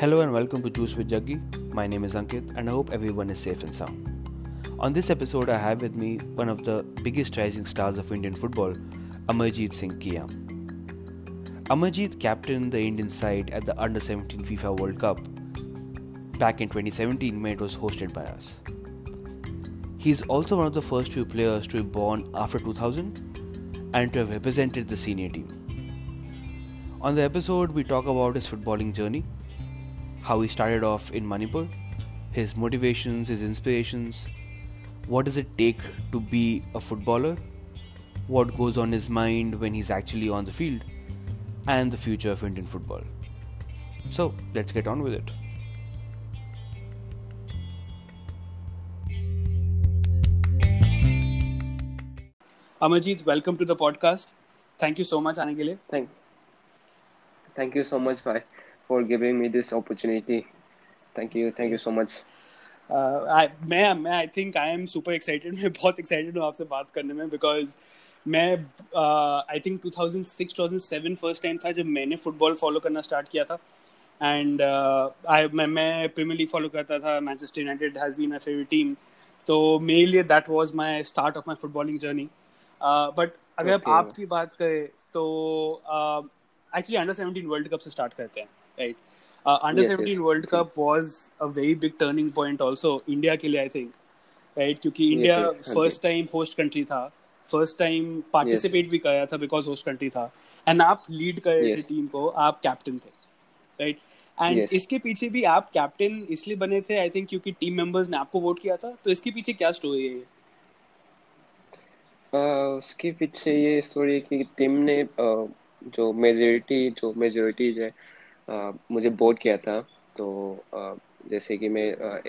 Hello and welcome to Juice with Jaggi. My name is Ankit and I hope everyone is safe and sound. On this episode, I have with me one of the biggest rising stars of Indian football, Amarjeet Singh Kiyam. Amarjeet captained the Indian side at the Under 17 FIFA World Cup back in 2017 when it was hosted by us. He is also one of the first few players to be born after 2000 and to have represented the senior team. On the episode, we talk about his footballing journey how he started off in Manipur, his motivations, his inspirations, what does it take to be a footballer, what goes on his mind when he's actually on the field, and the future of Indian football. So, let's get on with it. Amarjeet, welcome to the podcast. Thank you so much, Anagile. Thank, thank you so much, bye. For giving me this opportunity. Thank you, thank you so much. Uh, I मैं मैं I think I am super excited मैं बहुत excited हूँ आपसे बात करने में because मैं आई थिंक 2006 2007 फ़र्स्ट टाइम था जब मैंने फुटबॉल फॉलो करना स्टार्ट किया था. एंड आई uh, मैं मैं प्रीमियर लीग फॉलो करता था. Manchester United has been my favourite team तो मेरे लिए that was my start of my footballing journey but अगर okay. आपकी बात करें तो actually under seventeen world cup से स्टार्ट करते हैं. Right? Uh, under yes, 17 yes. World yes. Cup was a very big turning point also India के लिए I think right क्योंकि India yes, yes, first time host country था first time participate yes. भी कराया था because host country था and आप lead कर रहे. थे team को आप captain थे right एंड yes. इसके पीछे भी आप कैप्टन इसलिए बने थे आई थिंक क्योंकि टीम मेंबर्स ने आपको वोट किया था तो इसके पीछे क्या स्टोरी है uh, उसके पीछे ये स्टोरी है कि टीम ने uh, जो मेजोरिटी जो मेजोरिटी है मुझे बोर्ड किया था तो जैसे कि मैं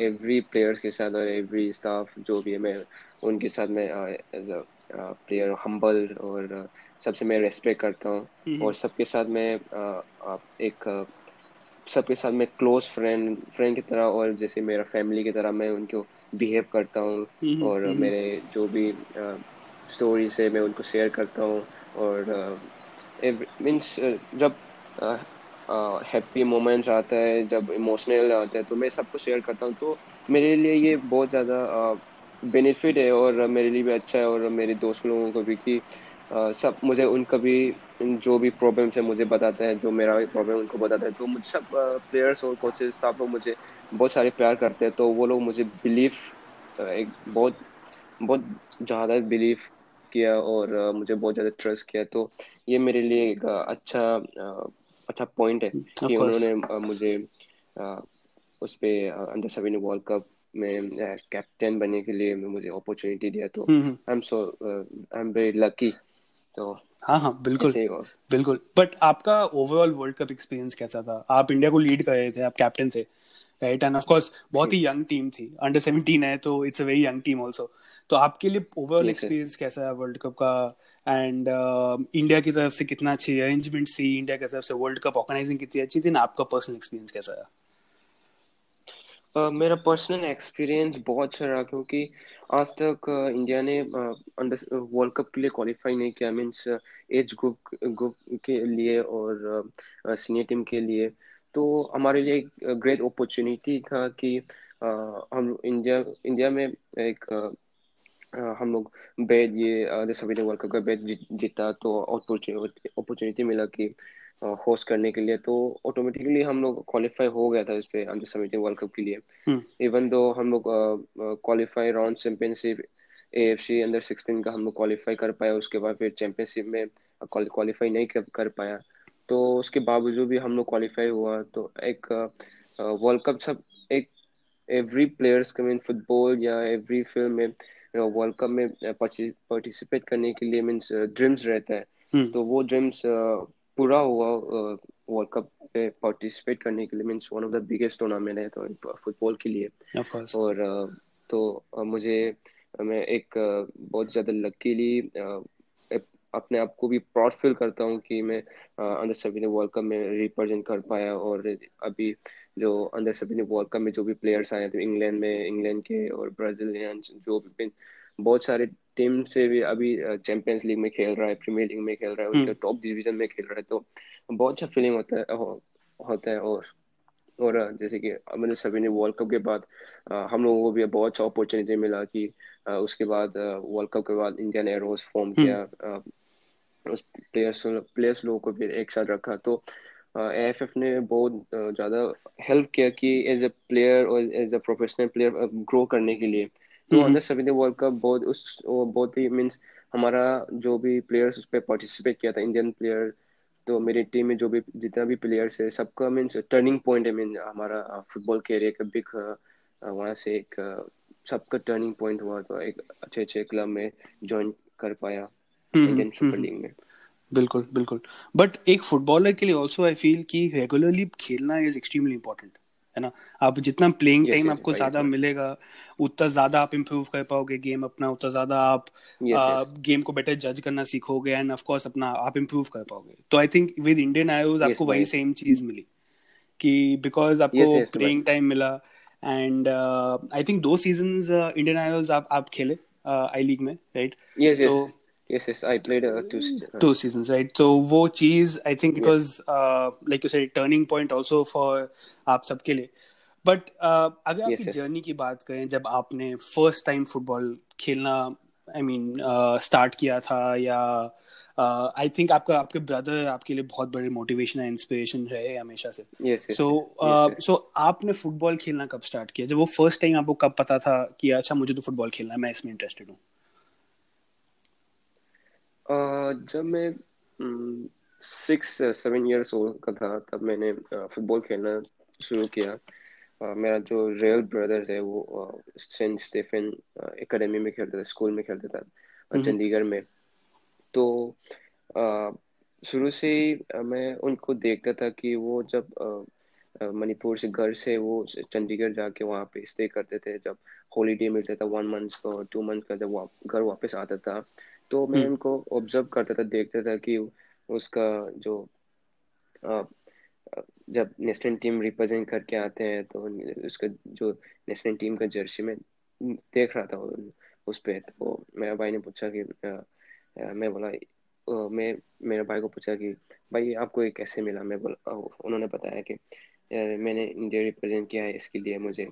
एवरी प्लेयर्स के साथ और एवरी स्टाफ जो भी है मैं उनके साथ मैं एज अ प्लेयर हम्बल और सबसे मैं रेस्पेक्ट करता हूँ। और सबके साथ मैं एक सबके साथ मैं क्लोज फ्रेंड फ्रेंड की तरह और जैसे मेरा फैमिली की तरह मैं उनको बिहेव करता हूँ और। मेरे जो भी स्टोरीज है मैं उनको शेयर करता हूँ और मीन्स जब हैप्पी मोमेंट्स आता है, जब इमोशनल आता है तो मैं सबको शेयर करता हूँ। तो मेरे लिए ये बहुत ज़्यादा बेनिफिट है और मेरे लिए भी अच्छा है और मेरे दोस्त लोगों को भी कि सब मुझे उनका भी, जो भी प्रॉब्लम्स है मुझे बताते हैं, जो मेरा भी प्रॉब्लम उनको बताते हैं। तो मुझे सब प्लेयर्स और कोचेज स्टाफ लोग मुझे बहुत सारे प्यार करते हैं। तो वो लोग मुझे बिलीव एक बहुत बहुत ज़्यादा बिलीव किया और मुझे बहुत ज़्यादा ट्रस्ट किया। तो ये मेरे लिए एक अच्छा अच्छा पॉइंट है कि उन्होंने मुझे उस पे अंडर सेवन वर्ल्ड कप में कैप्टन बनने के लिए मुझे अपॉर्चुनिटी दिया तो I am so I am very lucky तो हाँ हाँ बिल्कुल। बिल्कुल। बट आपका ओवरऑल वर्ल्ड कप एक्सपीरियंस कैसा था? आप इंडिया को लीड कर रहे थे आप कैप्टन थे राइट एंड ऑफ़ कोर्स बहुत ही यंग टीम थी। अंडर सेवनटीन है तो it's a very young team also तो आपके लिए ओवरऑल एक्सपीरियंस कैसा है वर्ल्ड कप का? एंड इंडिया uh, की तरफ़ से कितना अच्छी अरेंजमेंट थी इंडिया की तरफ़ से वर्ल्ड कप ऑर्गेनाइजिंग कितनी अच्छी थी ना आपका पर्सनल एक्सपीरियंस कैसा है Uh, मेरा पर्सनल एक्सपीरियंस बहुत अच्छा रहा क्योंकि आज तक uh, इंडिया ने अंडर वर्ल्ड कप के लिए क्वालिफाई नहीं किया मीन्स एज ग्रुप ग्रुप के लिए और सीनियर uh, टीम के लिए। तो हमारे लिए एक ग्रेट अपॉर्चुनिटी था कि uh, हम इंडिया इंडिया में एक uh, हम लोग बैट ये सभी वर्ल्ड कप का बैट जीता तो अपॉर्चुनिटी मिला कि होस्ट करने के लिए तो ऑटोमेटिकली हम लोग क्वालिफाई हो गया था इस पे अंडर सेवेंटीन वर्ल्ड कप के लिए। इवन दो हम लोग qualify round championship A F C under sixteen का हम लोग क्वालिफाई कर पाया उसके बाद फिर चैंपियनशिप में क्वालिफाई नहीं कर पाया। तो उसके बावजूद भी हम लोग क्वालिफाई हुआ तो एक वर्ल्ड कप सब एक एवरी प्लेयर्स का मीन फुटबॉल या एवरी फ़ील्ड में वर्ल्ड कप में पार्टिसिपेट करने के लिए मीन्स ड्रीम्स रहता है। hmm. तो वो ड्रीम्स पूरा हुआ वर्ल्ड कप पे पार्टिसिपेट करने के लिए means one of the biggest tournament है तो फुटबॉल के लिए। और तो मुझे मैं एक बहुत ज़्यादा लकीली अपने आप को भी प्राउड फील करता हूँ कि मैं अंडर सेवेंटीन वर्ल्ड कप में रिप्रेजेंट कर पाया और अभी जो अंडर सेवेंटीन वर्ल्ड कप में जो भी प्लेयर्स आए थे इंग्लैंड में इंग्लैंड के और ब्राजीलियन जो भी बहुत सारे टीम से भी अभी चैंपियंस लीग में खेल रहा है प्रीमियर लीग में खेल रहा है उनके टॉप डिवीज़न में खेल रहा है तो बहुत अच्छा फीलिंग होता है हो, होता है और और जैसे कि मतलब सभी ने वर्ल्ड कप के बाद हम लोगों को भी बहुत अच्छा अपॉर्चुनिटी मिला कि उसके बाद वर्ल्ड कप के बाद इंडियन एरोस फॉर्म किया उस प्लेयर्स प्लेयर्स लोगों को भी एक साथ रखा तो एफ़ एफ़ ने बहुत ज़्यादा हेल्प किया कि एज अ प्लेयर और as a professional player grow करने के लिए। तो अंदर सभी वर्ल्ड कप बहुत उस बहुत ही मीन्स हमारा जो भी प्लेयर्स उस पर पार्टिसिपेट किया था इंडियन प्लेयर तो मेरी टीम में जो भी जितना भी प्लेयर्स है सबका मीन्स टर्निंग पॉइंट है मीन हमारा फुटबॉल कैरियर का बिग वहाँ से एक सबका टर्निंग पॉइंट हुआ तो एक अच्छे अच्छे क्लब में ज्वाइन कर पाया इंडियन सुपर लीग में। बिल्कुल बिल्कुल। बट एक फुटबॉलर के लिए ऑल्सो आई फील कि रेगुलरली खेलना इज़ एक्सट्रीमली इंपॉर्टेंट है ना? आप जितना प्लेइंग टाइम yes, yes, आपको ज़्यादा मिलेगा उतना ज़्यादा आप इम्प्रूव कर पाओगे गेम अपना उतना ज़्यादा आप yes, गेम को बेटर जज करना सीखोगे एंड ऑफ़ कोर्स अपना आप इम्प्रूव कर पाओगे। तो I think with Indian Arrows आपको वही सेम चीज़ मिली कि बिकॉज़ आपको प्लेइंग टाइम मिला एंड आई थिंक दो सीज़न इंडियन आयोज आप खेले आई लीग में राइट तो Yes, yes, I played uh, two uh, two seasons, right? So वो चीज़ I think it yes. was uh, like you said turning point आप सबके लिए. But uh, अगर आपकी yes, जर्नी की बात करें जब आपने फ़र्स्ट टाइम फुटबॉल खेलना आई मीन स्टार्ट किया था या आई uh, थिंक आपका आपके ब्रदर आपके लिए बहुत बड़े मोटिवेशन एंड इंस्पिरेशन रहे हमेशा से सो सो आपने फुटबॉल खेलना कब स्टार्ट किया जब वो फ़र्स्ट टाइम आपको कब पता था कि अच्छा मुझे तो फुटबॉल खेलना है मैं इसमें इंटरेस्टेड हूँ जब मैं सिक्स सेवन ईयर्स ओल्ड का था तब मैंने फुटबॉल खेलना शुरू किया। मेरा जो रियल ब्रदर है वो सेंट स्टेफन एकेडमी में खेलता था स्कूल में खेलता था चंडीगढ़ में। तो शुरू से ही मैं उनको देखता था कि वो जब मणिपुर से घर से वो चंडीगढ़ जाके वहाँ पे स्टे करते थे जब हॉलीडे मिलता था वन मंथ का टू मंथ का जब घर वापस आता था तो मैं हम्म। उनको ऑब्ज़र्व करता था देखता था कि उसका जो आ, जब नेशनल टीम रिप्रेजेंट करके आते हैं तो उसका जो नेशनल टीम का जर्सी में देख रहा था उस पर तो मेरा भाई ने पूछा कि आ, आ, मैं बोला मैं मेरे भाई को पूछा कि भाई आपको ये कैसे मिला? मैं बोला उन्होंने बताया कि मैंने इंडिया रिप्रेजेंट किया है इसके लिए मुझे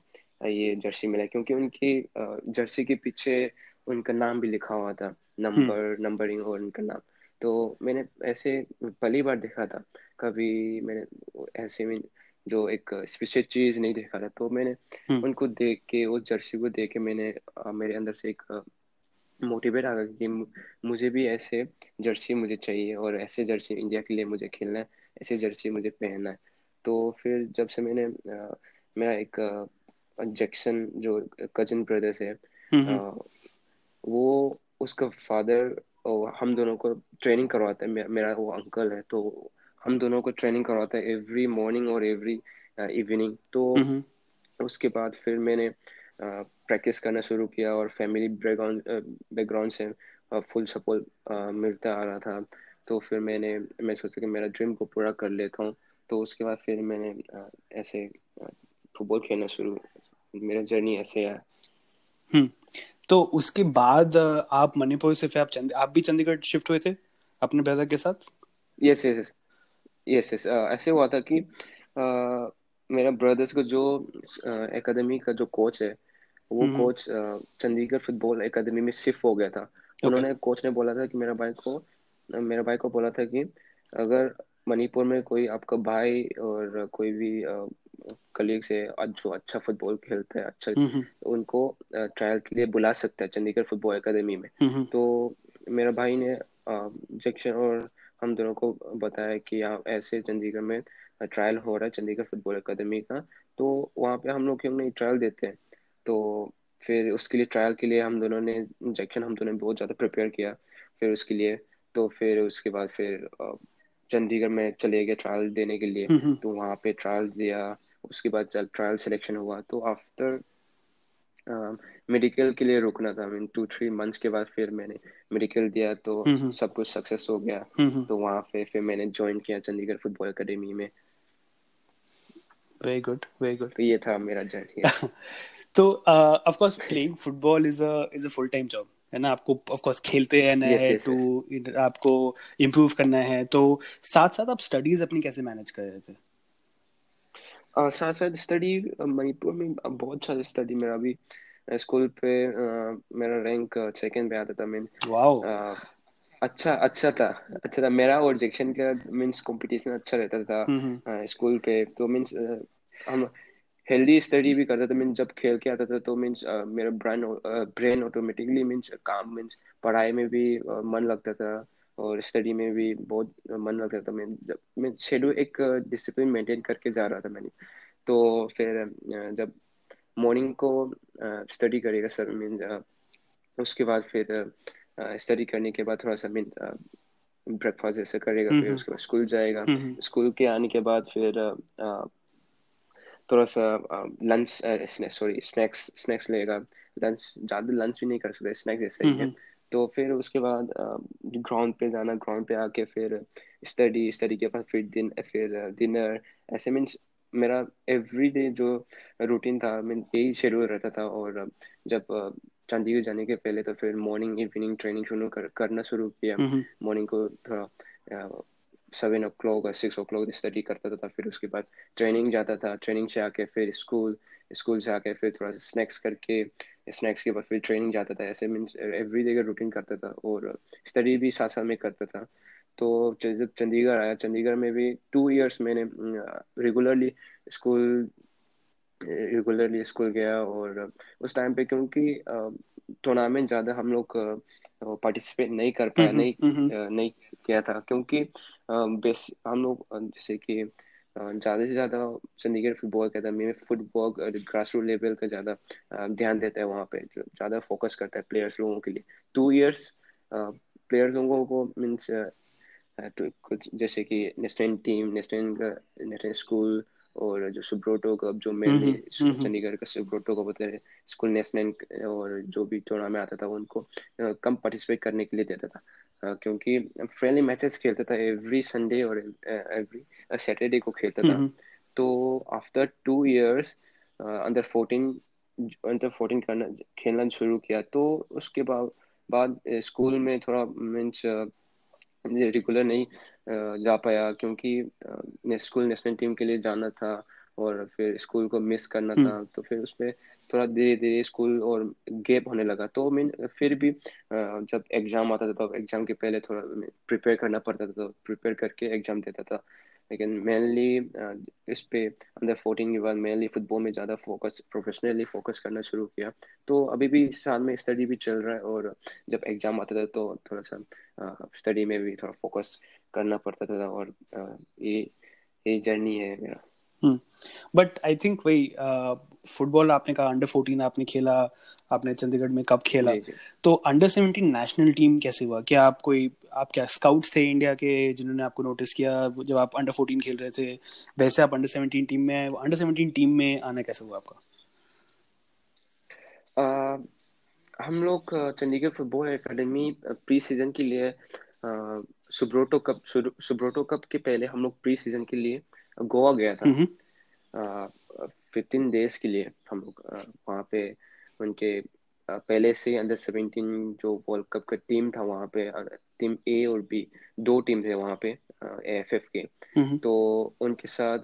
ये जर्सी मिला क्योंकि उनकी जर्सी के पीछे उनका नाम भी लिखा हुआ था नंबर हम्म। नंबरिंग और उनका नाम तो मैंने ऐसे पहली बार देखा था कभी मैंने ऐसे में जो एक स्पेशल चीज़ नहीं देखा था तो मैंने हम्म। उनको देख के उस जर्सी को देख के मैंने मेरे अंदर से एक मोटिवेट आ गया कि मुझे भी ऐसे जर्सी मुझे चाहिए और ऐसे जर्सी इंडिया के लिए मुझे खेलना है ऐसे जर्सी मुझे पहनना है तो फिर जब से मैंने मेरा एक जैक्सन जो कज़न ब्रदर्स है हम्म, वो उसका फादर हम दोनों को ट्रेनिंग करवाता है। मेरा वो अंकल है तो हम दोनों को ट्रेनिंग करवाता है एवरी मॉर्निंग और एवरी इवनिंग तो उसके बाद फिर मैंने प्रैक्टिस करना शुरू किया और फैमिली बैकग्राउंड बैकग्राउंड से फुल सपोर्ट मिलता आ रहा था। तो फिर मैंने मैं सोचा कि मेरा ड्रीम को पूरा कर लेता हूँ। तो उसके बाद फिर मैंने ऐसे फुटबॉल खेलना शुरू मेरा जर्नी ऐसे है। हम्म। तो उसके बाद आप मणिपुर से फिर आप चंद आप भी चंडीगढ़ शिफ्ट हुए थे अपने ब्रदर के साथ? यस यस यस यस ऐसे हुआ था कि uh, मेरा ब्रदर्स को जो एकेडमी uh, का जो कोच है वो कोच चंडीगढ़ फुटबॉल एकेडमी में शिफ्ट हो गया था। Okay. उन्होंने कोच ने बोला था कि मेरा भाई को मेरा भाई को बोला था कि अगर मणिपुर में कोई आपका भाई और कोई भी कलीग से जो अच्छा फुटबॉल खेलता है अच्छा उनको ट्रायल के लिए बुला सकता है चंडीगढ़ फुटबॉल एकेडमी में। तो मेरा भाई ने जैक्शन और हम दोनों को बताया कि यहाँ ऐसे चंडीगढ़ में ट्रायल हो रहा है चंडीगढ़ फुटबॉल एकेडमी का। तो वहाँ पे हम लोग क्यों नहीं ट्रायल देते हैं? तो फिर उसके लिए ट्रायल के लिए हम दोनों ने जैक्शन हम दोनों ने बहुत ज़्यादा प्रिपेयर किया फिर उसके लिए। तो फिर उसके बाद फिर चंडीगढ़ में चले गए ट्रायल देने के लिए। तो वहाँ पे ट्रायल दिया उसके बाद ट्रायल सिलेक्शन हुआ तो आफ्टर मेडिकल uh, के लिए रुकना था। मीन टू थ्री मंथ्स के बाद फिर मैंने मेडिकल दिया तो सब कुछ सक्सेस हो गया। तो वहाँ पे फिर मैंने ज्वाइन किया चंडीगढ़ फुटबॉल एकेडमी में। वेरी गुड वेरी गुड ये था मेरा जर्नी तो of course playing football is a is a full time job है ना? आपको ऑफ़ कोर्स खेलते रहना yes, है yes, yes. आपको इम्प्रूव करना है। तो साथ साथ आप स्टडीज़ अपनी कैसे मैनेज कर रहे थे? साथ साथ स्टडी मणिपुर में बहुत सारे स्टडी मेरा अभी स्कूल पे मेरा रैंक सेकंड पे आता था मीन वाओ अच्छा अच्छा था अच्छा था. मेरा और जेक्शन का मीन्स कंपटीशन अच्छा रहता था स्कूल पे. तो मीन्स हम हेल्दी स्टडी भी करता था. मीन जब खेल के आता था तो मीन्स मेरा ब्रेन ब्रेन ऑटोमेटिकली मीन्स काम मीन्स पढ़ाई में भी मन लगता था. और स्टडी में भी बहुत मन लगता था मैं। जब मैं शेड्यूल एक डिसिप्लिन मेंटेन करके जा रहा था मैंने। तो फिर जब मॉर्निंग को स्टडी करेगा सर मीन उसके बाद फिर स्टडी करने के बाद थोड़ा सा मीन ब्रेकफास्ट ऐसे करेगा फिर उसके बाद स्कूल जाएगा। स्कूल के आने के बाद फिर थोड़ा सा लंच सॉरी स्नैक्स स्नैक्स लेगा। लंच ज़्यादा लंच भी नहीं कर सकते स्नैक्स जैसे ही है। तो फिर उसके बाद ग्राउंड पे जाना ग्राउंड पे आके फिर स्टडी स्टडी के बाद फिर दिन फिर डिनर ऐसे मीन्स मेरा एवरी डे जो रूटीन था मीन यही शेड्यूल रहता था और जब चंडीगढ़ जाने के पहले तो फिर मॉर्निंग इवनिंग ट्रेनिंग शुरू कर, करना शुरू किया। मॉर्निंग को थोड़ा seven o'clock six o'clock study करता था फिर उसके बाद ट्रेनिंग जाता था ट्रेनिंग से आके फिर स्कूल स्कूल से आके फिर थोड़ा सा स्नैक्स करके स्नैक्स के बाद फिर ट्रेनिंग जाता था ऐसे मीन्स एवरी डे का रूटीन करता था और स्टडी भी साथ साथ में करता था। तो जब चंडीगढ़ आया चंडीगढ़ में भी टू इयर्स मैंने रेगुलरली स्कूल रेगुलरली स्कूल गया और उस टाइम पे क्योंकि टूर्नामेंट ज़्यादा हम लोग पार्टिसिपेट नहीं कर पाया नहीं नहीं किया था। क्योंकि बेस हम लोग जैसे कि ज़्यादा से ज़्यादा चंडीगढ़ फुटबॉल अकेदमी में फुटबॉल ग्रास रूट लेवल का ज़्यादा ध्यान देता है वहाँ पे ज़्यादा फोकस करता है प्लेयर्स लोगों के लिए। टू ईयर्स प्लेयर्स लोगों को मीन्स तो कुछ जैसे कि नेशनल टीम नेशनल का नेशनल स्कूल और जो सुब्रोटो कप जो मेनली चंडीगढ़ का सुब्रोटो कप होता है स्कूल नेशनल और जो भी टूर्नामेंट आता था उनको कम पार्टिसिपेट करने के लिए देता था। क्योंकि फ्रेंडली मैचेस खेलता था एवरी संडे और एवरी सैटरडे को खेलता था। तो after two years under fourteen under fourteen करना खेलना शुरू किया। तो उसके बाद बाद स्कूल में थोड़ा मीन्स रेगुलर नहीं जा पाया क्योंकि स्कूल नेशनल टीम के लिए जाना था। और फिर स्कूल को मिस करना हम्म। था तो फिर उसमें थोड़ा धीरे धीरे स्कूल और गैप होने लगा। तो मीन फिर भी जब एग्ज़ाम आता था तो एग्ज़ाम के पहले थोड़ा प्रिपेयर करना पड़ता था तो प्रिपेयर करके एग्ज़ाम देता था। लेकिन मेनली इस पे अंदर फोर्टीन के बाद मेनली फुटबॉल में ज़्यादा फोकस प्रोफेशनली फोकस करना शुरू किया। तो अभी भी साल में स्टडी भी चल रहा है और जब एग्ज़ाम आता था तो थोड़ा सा स्टडी में भी थोड़ा फोकस करना पड़ता था और ये ये जर्नी है मेरा। बट आई थिंक वही फुटबॉल आपने कहा अंडर फोर्टीन आपने खेला आपने चंडीगढ़ में कब खेला? तो अंडर सेवेंटीन नेशनल टीम कैसे हुआ? क्या आप कोई आप क्या स्काउट्स थे इंडिया के जिन्होंने आपको नोटिस किया जब आप अंडर फोर्टीन खेल रहे थे? वैसे आप अंडर सेवेंटीन टीम में अंडर सेवेंटीन टीम में आना कैसे हुआ आपका? आ, हम लोग Chandigarh football academy pre season के लिए सुब्रोटो कप सुब्रोटो कप के पहले हम लोग प्री सीज़न के लिए गोवा गया था। फिफ्टीन डेज़ के लिए हम लोग वहाँ पे उनके पहले से अंडर सेवेंटीन जो वर्ल्ड कप का टीम था वहाँ पे टीम ए और बी दो टीम थे वहाँ पे एफ़ एफ़ के। तो उनके साथ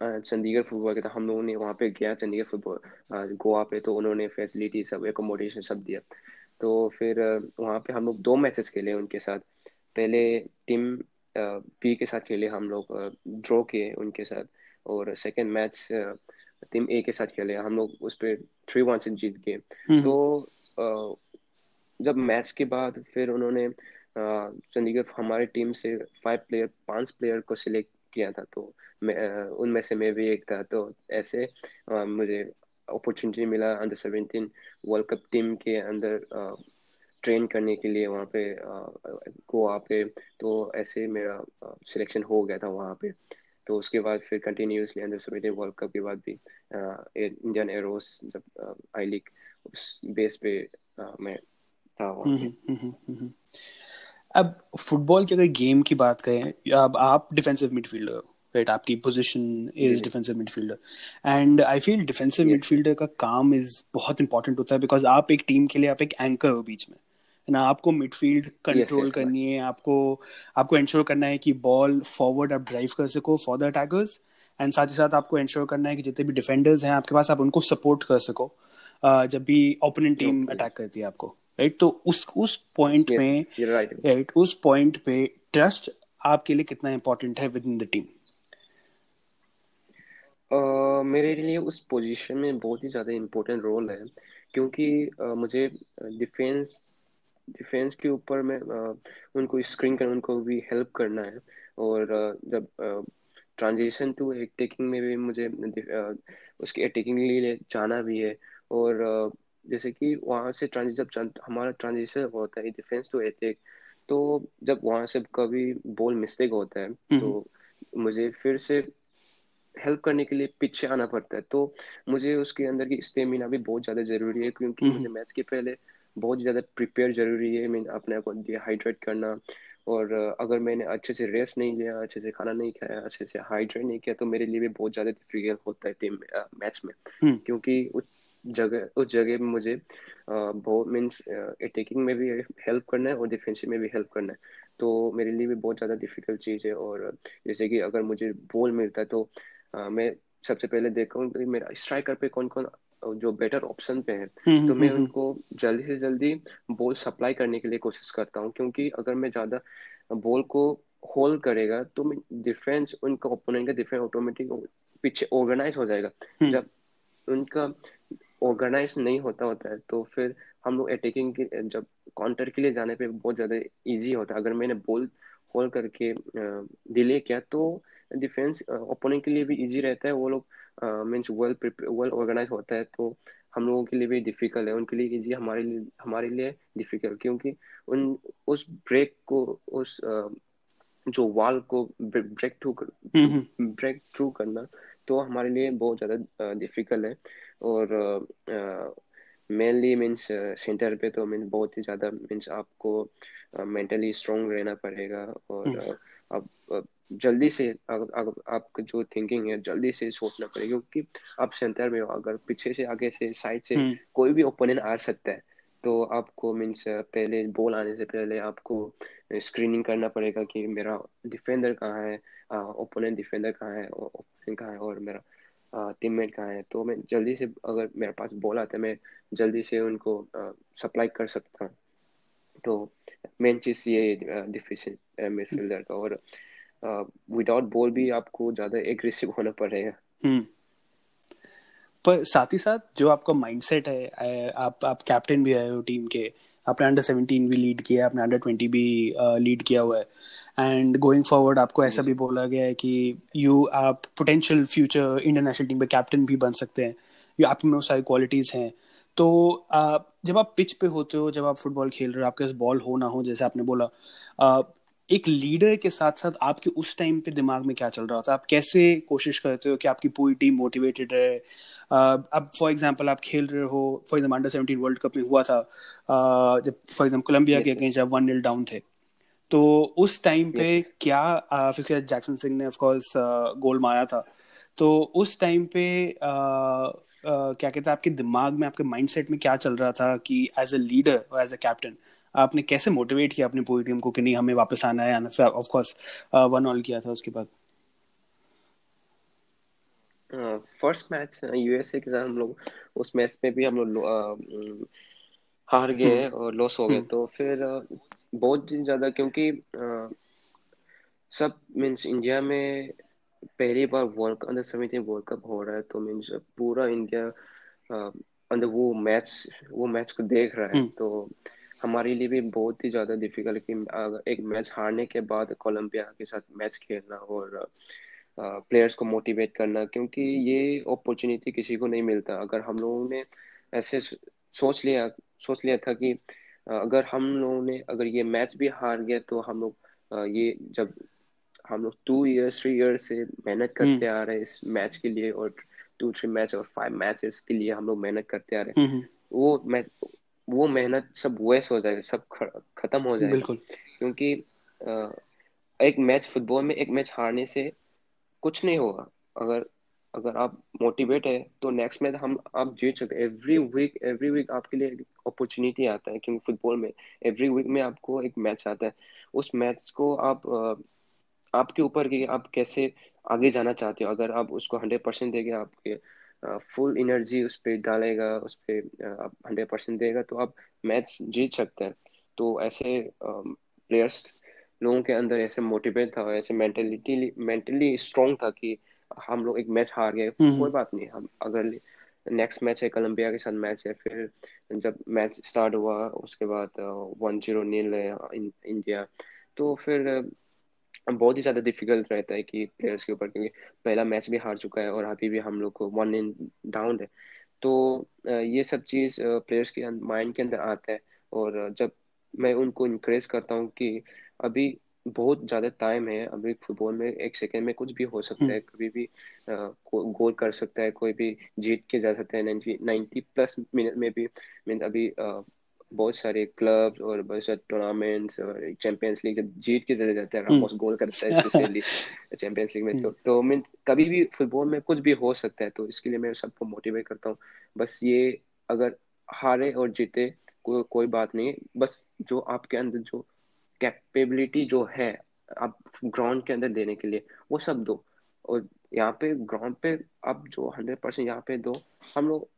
चंडीगढ़ फुटबॉल के था हम लोगों ने वहाँ पे गया चंडीगढ़ फुटबॉल गोवा पे तो उन्होंने फैसिलिटी सब एकोमोडेशन सब दिया। तो फिर वहाँ पे हम लोग दो मैचेस खेले उनके साथ। पहले टीम बी के साथ खेले हम लोग ड्रॉ किए उनके साथ। और सेकेंड मैच टीम ए के साथ खेले हम लोग उस पर थ्री वन से जीत गए। हम्म। तो जब मैच के बाद फिर उन्होंने चंडीगढ़ हमारे टीम से फाइव प्लेयर पाँच प्लेयर को सिलेक्ट किया था। तो मैं उनमें से मैं भी एक था। तो ऐसे मुझे अपॉर्चुनिटी मिला under seventeen world cup team के अंदर ट्रेन करने के लिए वहाँ पे गोवा पे तो ऐसे मेरा सिलेक्शन हो गया था वहाँ पे। तो उसके बाद फिर continuously under seventeen world cup के बाद भी इंडियन एरोस जब आई लीग उस बेस पे मैं था वहाँ पे। हम्म, हम्म, हम्म, अब फुटबॉल की अगर गेम की बात करें अब आप डिफेंसिव मिडफील्डर हो राइट आपकी position is defensive midfielder and I feel defensive midfielder का काम इज़ बहुत इंपॉर्टेंट होता है बिकॉज़ आप एक टीम के लिए आप एक एंकर हो बीच में। ना आपको मिडफील्ड कंट्रोल yes, yes, करनी है आपको आपको इंश्योर करना है कि बॉल फॉरवर्ड आप ड्राइव कर सको फॉर द अटैकर्स एंड साथ ही साथ आपको इंश्योर करना है कि जितने भी डिफेंडर्स हैं आपके पास आप उनको सपोर्ट कर सको जब भी ओपोनेंट टीम अटैक करती है आपको राइट तो उस उस पॉइंट yes, में राइट right, उस पॉइंट पे ट्रस्ट आपके लिए कितना इंपॉर्टेंट है within the team Uh, मेरे लिए उस पोजीशन में बहुत ही ज़्यादा इम्पोर्टेंट रोल है क्योंकि uh, मुझे डिफेंस डिफेंस के ऊपर मैं उनको स्क्रीन कर उनको भी हेल्प करना है। और जब ट्रांजिशन टू टेकिंग में भी मुझे उसके अटैकिंग लिए जाना भी है। और जैसे कि वहाँ से ट्रांजिशन जब हमारा ट्रांजिशन होता है डिफेंस टू अटैक तो जब वहाँ से कभी बॉल मिस्टेक होता है तो मुझे फिर से हेल्प करने के लिए पीछे आना पड़ता है। तो मुझे उसके अंदर की स्टेमिना भी बहुत ज़्यादा ज़रूरी है क्योंकि मुझे मैच के पहले बहुत ज़्यादा प्रिपेयर ज़रूरी है। मीन अपने आप को डिहाइड्रेट करना। और अगर मैंने अच्छे से रेस्ट नहीं लिया अच्छे से खाना नहीं खाया अच्छे से हाइड्रेट नहीं किया तो मेरे लिए भी बहुत ज़्यादा डिफ़िकल्ट होता है टीम मैच में। हम्म। क्योंकि उस जगह उस जगह में मुझे बहुत मीन्स अटैकिंग में भी हेल्प करना है और डिफेंसिव में भी हेल्प करना है। तो मेरे लिए भी बहुत ज़्यादा डिफ़िकल्ट चीज़ है। और जैसे कि अगर मुझे बॉल मिलता है तो मैं सबसे पहले देखा हूँ मेरा स्ट्राइकर पे कौन कौन जो बेटर ऑप्शन पे है। हम्म, तो मैं हम्म, उनको जल्दी से जल्दी बॉल सप्लाई करने के लिए कोशिश करता हूँ क्योंकि अगर मैं ज़्यादा बॉल को होल्ड करेगा तो डिफेंस उनका ओपोनेंट का डिफेंस ऑटोमेटिक पीछे ऑर्गेनाइज हो जाएगा। हम्म। जब उनका ऑर्गेनाइज नहीं होता होता है तो फिर हम लोग अटैकिंग के जब काउंटर के लिए जाने पे बहुत ज़्यादा इजी होता है। अगर मैंने बॉल होल्ड करके डिले किया तो डिफेंस ओपोनेंट के लिए भी इजी रहता है। वो लोग मीन्स वेल वेल ऑर्गेनाइज होता है तो हम लोगों के लिए भी डिफ़िकल्ट है। उनके लिए इजी हमारे लिए हमारे लिए डिफ़िकल्ट क्योंकि उन उस ब्रेक को उस जो वॉल को ब्रेक थ्रू ब्रेक थ्रू करना तो हमारे लिए बहुत ज़्यादा डिफ़िकल्ट है। और मेनली मीन्स सेंटर पे तो मीन्स बहुत ही ज़्यादा मीन्स आपको मेंटली स्ट्रॉन्ग रहना पड़ेगा। और हम्म। जल्दी से अगर अगर आपका जो थिंकिंग है जल्दी से सोचना पड़ेगा क्योंकि आप सेंटर में हो अगर पीछे से आगे से साइड से हम्म। कोई भी ओपोनेंट आ सकता है तो आपको मीन्स पहले बॉल आने से पहले आपको स्क्रीनिंग करना पड़ेगा कि मेरा डिफेंडर कहाँ है ओपोनेंट डिफेंडर कहाँ है ओपोनेंट कहाँ है और मेरा टीममेट कहाँ है तो मैं जल्दी से अगर मेरे पास बॉल आता है मैं जल्दी से उनको सप्लाई कर सकता हूँ तो मेन चीज़ ये डिफिशियंट मिडफील्डर का और विदाउट बॉल भी आपको ज़्यादा एग्रेसिव होना पड़ेगा हम्म। पर साथ ही साथ जो आपका माइंडसेट है आप आप कैप्टन भी हो टीम के आपने अंडर सेवनटीन भी लीड किया आपने अंडर ट्वेंटी भी लीड किया हुआ है। एंड गोइंग फॉरवर्ड आपको ऐसा भी बोला गया है कि यू आप potential future Indian national team पे कैप्टन भी बन सकते हैं। ये आप में सारी क्वालिटीज हैं। तो जब आप पिच पे होते हो जब आप फुटबॉल खेल रहे हो आपके पास बॉल हो ना हो जैसे आपने बोला एक लीडर के साथ साथ आपके उस टाइम पे दिमाग में क्या चल रहा था आप कैसे कोशिश करते हो कि आपकी पूरी टीम मोटिवेटेड रहे? अब फॉर एग्जांपल आप खेल रहे हो for example under seventeen world cup में हुआ था जब फॉर एग्ज़ाम्पल कोलंबिया के अगेंस्ट जब वन नील डाउन थे। तो उस टाइम पे yes. क्या फिर जैक्सन सिंह ने ऑफ़ कोर्स गोल मारा था? तो उस टाइम पे आ, आ, क्या कहते हैं आपके दिमाग में आपके माइंडसेट में क्या चल रहा था कि एज अ लीडर और एज अ कैप्टन आपने कैसे मोटिवेट किया अपनी पूरी टीम को कि नहीं हमें वापस आना है फिर ऑफ़ कोर्स वन ऑल किया था उसके बाद फ़र्स्ट मैच यूएसए के साथ हम लोग उस मैच में भी हम लोग uh, हार गए हम्म। और लॉस हो गए हम्म। तो फिर uh, बहुत ज़्यादा क्योंकि uh, सब मीन्स इंडिया में पहली बार world under seventeen world cup हो रहा है तो मीन्स पूरा इंडिया अंदर वो मैच वो मैच को देख रहा है हम्म। तो हमारे लिए भी बहुत ही ज़्यादा डिफ़िकल्ट कि एक मैच हारने के बाद कोलंबिया के साथ मैच खेलना और प्लेयर्स को मोटिवेट करना क्योंकि ये अपॉर्चुनिटी किसी को नहीं मिलता अगर हम लोगों ने ऐसे सोच लिया सोच लिया था कि अगर हम लोगों ने अगर ये मैच भी हार गया तो हम लोग ये जब हम लोग टू ईयर्स थ्री ईयर्स से मेहनत करते हम्म। आ रहे इस मैच के लिए और टू थ्री मैच और फाइव मैचेस के लिए हम लोग मेहनत करते आ रहे हम्म, हम्म। वो मैच वो मेहनत सब वेस्ट हो जाएगा सब खत्म हो जाएगा। बिल्कुल। क्योंकि एक मैच फुटबॉल में एक मैच हारने से कुछ नहीं होगा। अगर अगर आप मोटिवेट है तो नेक्स्ट मैच हम आप जीत सकते एवरी वीक एवरी वीक आपके लिए अपॉर्चुनिटी आता है क्योंकि फुटबॉल में एवरी वीक में आपको एक मैच आता है। उस मैच को आप आपके ऊपर कि आप कैसे आगे जाना चाहते हो? अगर आप उसको हंड्रेड परसेंट देंगे आपके फुल एनर्जी उस पर डालेगा उस पर आप हंड्रेड परसेंट देगा तो आप मैच जीत सकते हैं। तो ऐसे प्लेयर्स लोगों के अंदर ऐसे मोटिवेट था ऐसे मेंटलिटी मेंटली स्ट्रॉन्ग था कि हम लोग एक मैच हार गए। कोई बात नहीं हम अगर नेक्स्ट मैच है कोलंबिया के साथ मैच है फिर जब मैच स्टार्ट हुआ उसके बाद वन ज़ीरो नील है इंडिया तो फिर बहुत ही ज़्यादा डिफ़िकल्ट रहता है कि प्लेयर्स के ऊपर क्योंकि पहला मैच भी हार चुका है और अभी भी हम लोग को वन इन डाउन है तो ये सब चीज़ प्लेयर्स के माइंड के अंदर आता है और जब मैं उनको इंक्रेज करता हूँ कि अभी बहुत ज़्यादा टाइम है अभी फुटबॉल में एक सेकेंड में कुछ भी हो सकता है हम्म। कभी भी गोल कर सकता है कोई भी जीत के जा सकता है नाइन्टी प्लस मिनट में भी मीन अभी बहुत सारे क्लब्स और बहुत सारे टूर्नामेंट्स और चैंपियंस लीग जब जीत के चले जाते हैं रामोस गोल करता है स्पेशली चैंपियंस लीग में तो, तो मीन कभी भी फुटबॉल में कुछ भी हो सकता है तो इसके लिए मैं सबको मोटिवेट करता हूँ। बस ये अगर हारे और जीते को, कोई बात नहीं बस जो आपके अंदर जो कैपेबिलिटी जो है आप ग्राउंड के अंदर देने के लिए वो सब दो। और यहाँ पे ग्राउंड पे आप जो हंड्रेड परसेंट यहाँ पे दो हम लोग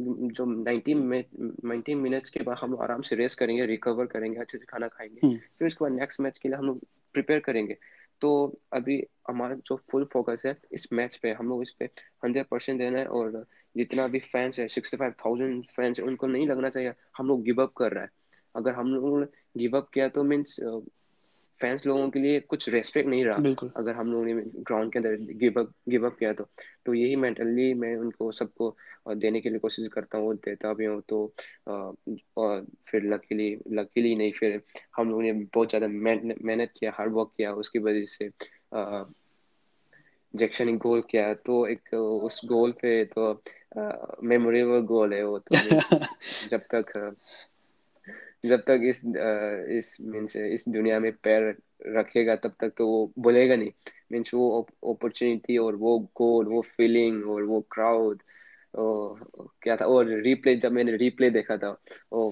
जो नाइनटी नाइनटी मिनट्स के बाद हम लोग आराम से रेस्ट करेंगे रिकवर करेंगे अच्छे से खाना खाएँगे। हम्म। फिर उसके बाद नेक्स्ट मैच के लिए हम लोग प्रिपेयर करेंगे। तो अभी हमारा जो फुल फोकस है इस मैच पे हम लोग इस पे हंड्रेड परसेंट देना है और जितना भी फैंस है सिक्सटी फाइव थाउज़ेंड फैंस है उनको नहीं लगना चाहिए हम लोग गिव अप कर रहा है। अगर हम लोगों ने गिव अप किया तो मीन्स फैंस लोगों के लिए कुछ रेस्पेक्ट नहीं रहा। अगर हम लोगों ने ग्राउंड के अंदर गिव अप गिव अप किया तो। तो यही मेंटली मैं उनको सबको देने के लिए कोशिश करता हूँ देता भी हूँ। तो और फिर लकीली लकीली नहीं फिर हम लोगों ने बहुत ज़्यादा मेहनत किया हार्ड वर्क किया उसकी वजह से जैक्शन गोल किया। तो एक उस गोल पे तो मेमोरेबल गोल है वो तो। जब तक जब तक इस इस मीन्स इस दुनिया में पैर रखेगा तब तक तो वो बोलेगा नहीं मीन्स वो अपॉर्चुनिटी और वो गोल वो फीलिंग और वो क्राउड क्या था और रिप्ले जब मैंने रिप्ले देखा था वो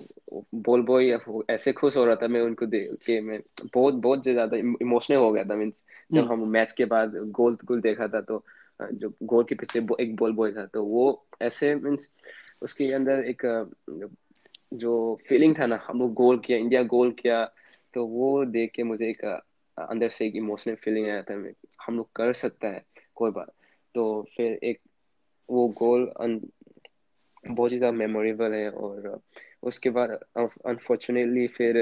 बोल बॉय ऐसे खुश हो रहा था मैं उनको देख के मैं बहुत बहुत ज़्यादा इमोशनल हो गया था मीन्स जब हम्म। हम मैच के बाद गोल गोल देखा था तो जो गोल के पीछे एक बॉल बॉय था तो वो ऐसे मीन्स उसके अंदर एक जो फीलिंग था ना हम लोग गोल किया इंडिया गोल किया तो वो देख के मुझे एक अंदर से एक इमोशनल फीलिंग आया था हम लोग कर सकता है कोई बात तो फिर एक वो गोल बहुत ही ज़्यादा मेमोरेबल है और उसके बाद अनफॉर्चुनेटली फिर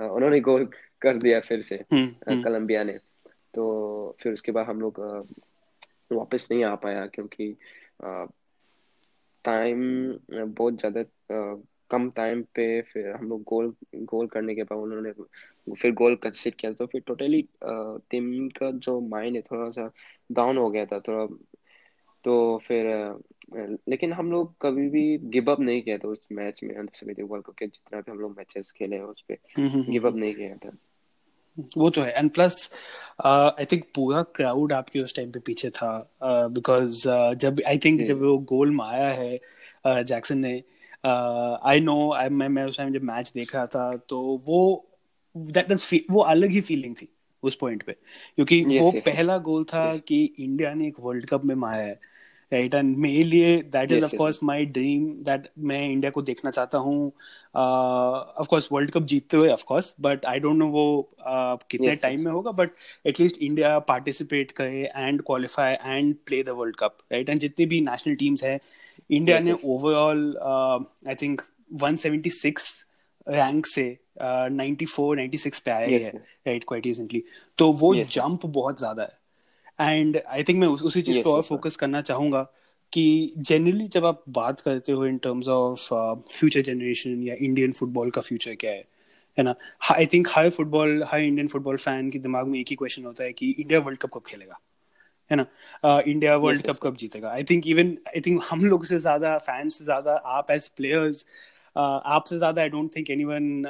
उन्होंने गोल कर दिया फिर से कोलंबिया हम्म, हम्म। ने तो फिर उसके बाद हम लोग वापस नहीं आ पाया क्योंकि टाइम बहुत ज़्यादा कम टाइम पे फिर हम लोग गोल गोल करने के बाद उन्होंने फिर गोल कंसीड किया। तो फिर टोटली टीम का जो माइंड है थोड़ा सा डाउन हो गया था थोड़ा तो फिर लेकिन हम लोग कभी भी गिव अप नहीं किया था उस मैच में अंडर वर्ल्ड कप के जितना भी हम लोग मैचेस खेले हैं उस पे गिव अप नहीं किया था। वो तो है। एंड प्लस आई थिंक पूरा क्राउड आपके उस टाइम पे पीछे था बिकॉज़ uh, uh, जब आई थिंक जब वो गोल मारा है जैक्सन uh, ने आई नो आई मैं मैं उस टाइम जब मैच देख रहा था तो वो दैट वो अलग ही फीलिंग थी उस पॉइंट पे। क्योंकि yes, वो yes, पहला गोल था yes. कि इंडिया ने एक वर्ल्ड कप में मारा है राइट एंड मेरे लिए that is of course my dream that मैं इंडिया को देखना चाहता हूँ। ऑफ़ कोर्स वर्ल्ड कप जीतते हुए of course but I don't know वो uh, कितने टाइम yes, में होगा बट एटलीस्ट इंडिया पार्टिसिपेट करे and qualify and play the world cup right and जितनी भी नेशनल टीम्स है इंडिया ने ओवरऑल आई थिंक 176 रैंक से नाइन्टी फोर नाइन्टी सिक्स पे आया yes, है राइट क्वाइट रिसेंटली तो वो जंप बहुत ज़्यादा है. एंड आई थिंक मैं उस, उसी चीज़ yes, को और फोकस करना चाहूँगा कि जनरली जब आप बात करते हो in terms of future generation या इंडियन फुटबॉल का फ्यूचर क्या है है ना? आई थिंक हर फुटबॉल हर इंडियन फुटबॉल फ़ैन के दिमाग में एक ही क्वेश्चन होता है कि इंडिया वर्ल्ड कप कब खेलेगा? है ना? इंडिया वर्ल्ड कप कब जीतेगा? I think even I think हम लोग से ज़्यादा फैंस से ज़्यादा आप एज प्लेयर्स आपसे ज़्यादा आई डोंट थिंक एनीवन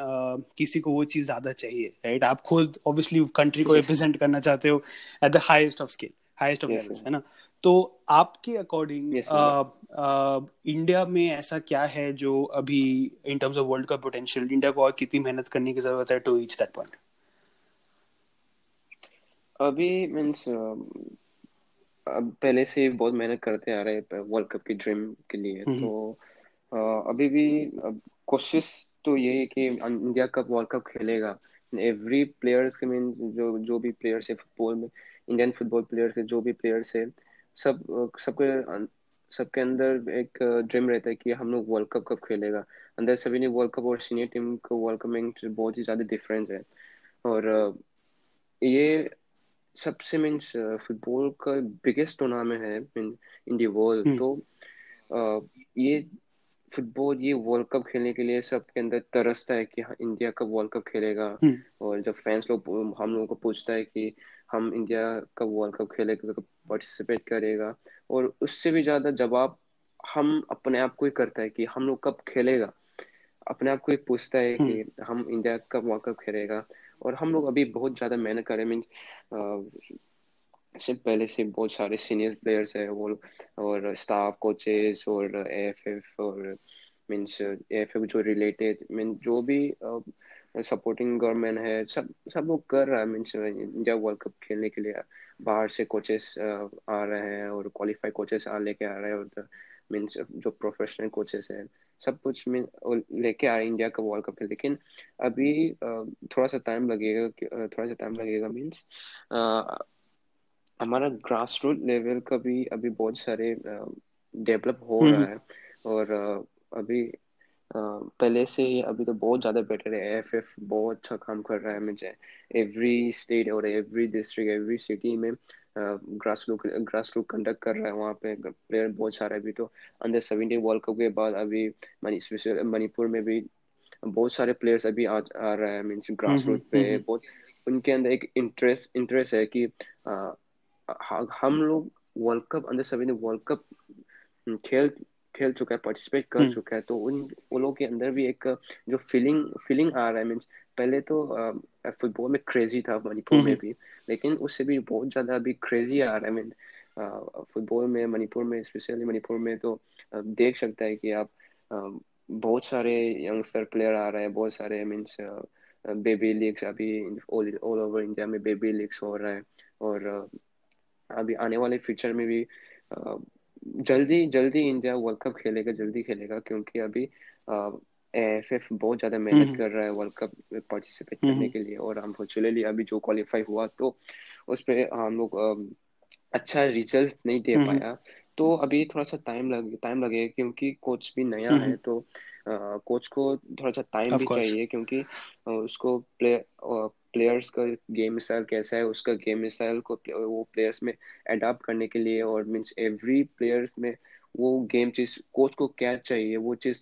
किसी को वो चीज़ ज़्यादा चाहिए राइट आप खुद ऑब्वियसली कंट्री को रिप्रेजेंट करना चाहते हो at the highest of scale highest of levels है ना? तो आपके अकॉर्डिंग इंडिया में ऐसा क्या है जो अभी in terms of world cup potential India को और कितनी मेहनत करने की ज़रूरत है टू रीच दैट पॉइंट अभी मीन्स अब पहले से बहुत मेहनत करते आ रहे हैं वर्ल्ड कप की ड्रीम के लिए हम्म तो अभी भी कोशिश तो ये है कि इंडिया कप वर्ल्ड कप खेलेगा। एवरी प्लेयर्स के मीन जो जो भी प्लेयर्स है फुटबॉल में इंडियन फुटबॉल प्लेयर्स के जो भी प्लेयर्स है सब सबके सबके अंदर एक ड्रीम रहता है कि हम लोग वर्ल्ड कप कब खेलेगा। अंदर सभी ने वर्ल्ड कप और सीनियर टीम को वर्ल्ड कप में बहुत ही ज़्यादा डिफरेंस है। और ये सबसे मीन्स फुटबॉल का बिगेस्ट टूर्नामेंट है इन दी वर्ल्ड तो ये फुटबॉल ये वर्ल्ड कप खेलने के लिए सबके अंदर तरसता है कि हाँ, इंडिया कब वर्ल्ड कप खेलेगा हम्म। और जब फैंस लोग हम लोगों को पूछता है कि हम इंडिया कब वर्ल्ड कप खेलेगा कब पार्टिसिपेट करेगा और उससे भी ज़्यादा जवाब हम अपने आप को ही करता है कि हम लोग कब खेलेगा अपने आप को ही पूछता है कि हम्म। हम इंडिया कब वर्ल्ड कप खेलेगा और हम लोग अभी बहुत ज़्यादा मेहनत कर करें मीन से पहले से बहुत सारे सीनियर प्लेयर्स है वो और स्टाफ कोचेस और एफ़ एफ़ और, मीन्स एफ़ एफ़ जो रिलेटेड मीन जो भी सपोर्टिंग गवर्नमेंट है, सब सब लोग कर रहा है। मीन्स, इंडिया वर्ल्ड कप खेलने के लिए बाहर से कोचेस आ रहे हैं और क्वालिफाई कोचेस आ, लेके आ रहे हैं। और, मीन्स, जो प्रोफेशनल कोचेस हैं सब कुछ मीन लेके आए इंडिया का वर्ल्ड कप है लेकिन अभी थोड़ा सा टाइम लगेगा थोड़ा सा टाइम लगेगा मीन्स हमारा ग्रास रूट लेवल का भी अभी बहुत सारे डेवलप हो हम्म, रहा हम्म। है और अभी पहले से ही अभी तो बहुत ज़्यादा बेटर है एफ़ एफ़ बहुत अच्छा काम कर रहा है मुझे एवरी स्टेट और एवरी डिस्ट्रिक्ट एवरी सिटी में grass root grass root conduct कर रहा है वहाँ पे प्लेयर बहुत सारे अभी तो अंडर सेवेंटीन वर्ल्ड कप के बाद अभी स्पेशल मणिपुर में भी बहुत सारे प्लेयर्स अभी आ, आ रहा है मीन्स ग्रास रूट पे बहुत उनके अंदर एक इंटरेस्ट इंटरेस्ट है कि आ, हम लोग वर्ल्ड कप अंदर ने वर्ल्ड कप खेल खेल चुका है पार्टिसिपेट कर हम्म। चुका है तो उन उन लोगों के अंदर भी एक जो फीलिंग फीलिंग आ रहा है मीन्स पहले तो फुटबॉल में क्रेजी था मणिपुर में। भी लेकिन उससे भी बहुत ज़्यादा अभी क्रेजी आ रहा है मीन फुटबॉल में मणिपुर में स्पेशली मणिपुर में तो देख सकता है कि आप बहुत सारे यंगस्टर प्लेयर आ रहे हैं बहुत सारे मीन्स बेबी लीग्स अभी ऑल ओवर इंडिया में बेबी लीग्स हो रहा है और अभी आने वाले फ्यूचर में भी जल्दी जल्दी इंडिया वर्ल्ड कप खेलेगा जल्दी खेलेगा क्योंकि अभी एफ़ बहुत ज़्यादा मेहनत हम्म। कर रहा है वर्ल्ड कप में पार्टिसिपेट करने हम्म। के लिए और अनफॉर्चुनेटली अभी जो क्वालिफाई हुआ तो उस पर हम लोग अच्छा रिज़ल्ट नहीं दे हम्म। पाया तो अभी थोड़ा सा टाइम लगे टाइम लगेगा क्योंकि कोच भी नया है तो कोच को थोड़ा सा टाइम भी चाहिए क्योंकि उसको प्ले प्लेयर्स का गेम स्टाइल कैसा है उसका गेम स्टाइल को वो प्लेयर्स में अडाप्ट करने के लिए और मीन्स एवरी प्लेयर्स में वो गेम चीज़ कोच को क्या चाहिए वो चीज़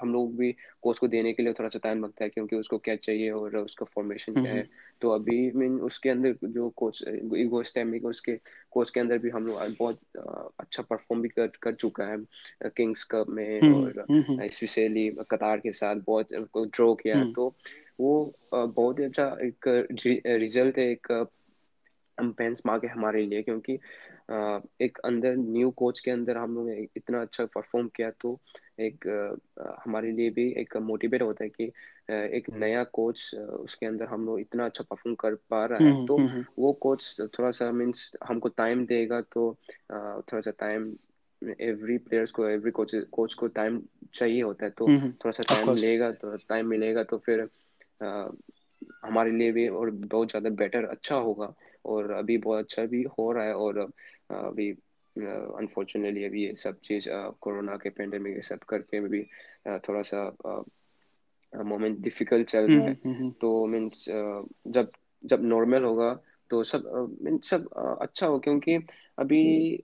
हम लोग भी कोच को देने के लिए थोड़ा सा टाइम लगता है क्योंकि उसको क्या चाहिए और उसका फॉर्मेशन क्या है। हम्म। तो अभी मीन उसके अंदर जो कोच ईगो स्टैमिक उसके कोच के अंदर भी हम लोग बहुत अच्छा परफॉर्म भी कर कर चुका है। किंग्स कप में हम्म, और स्पेशली हम्म, कतार के साथ बहुत ड्रॉ किया तो वो बहुत ही अच्छा एक रिज़ल्ट है एक बेंच मार्क है हमारे लिए क्योंकि एक अंदर न्यू कोच के अंदर हम लोग इतना अच्छा परफॉर्म किया तो एक हमारे लिए भी एक मोटिवेट होता है कि एक नया कोच उसके अंदर हम लोग इतना अच्छा परफॉर्म कर पा रहा है। हम्म, तो हम्म, हम्म। वो कोच थोड़ा सा मीन्स हमको टाइम देगा तो थोड़ा सा टाइम एवरी प्लेयर्स को एवरी कोच कोच को टाइम चाहिए होता है। तो थोड़ा सा टाइम लेगा तो टाइम मिलेगा तो फिर हमारे लिए भी और बहुत ज़्यादा बेटर अच्छा होगा। और अभी बहुत अच्छा भी हो रहा है और अभी अनफॉर्चुनेटली अभी ये सब चीज़ कोरोना के पेंडेमिक ये सब करके भी थोड़ा सा मोमेंट डिफ़िकल्ट चल रहा है हम्म, हम्म, हम्म। तो मीन्स जब जब नॉर्मल होगा तो सब मीन्स सब अच्छा हो क्योंकि अभी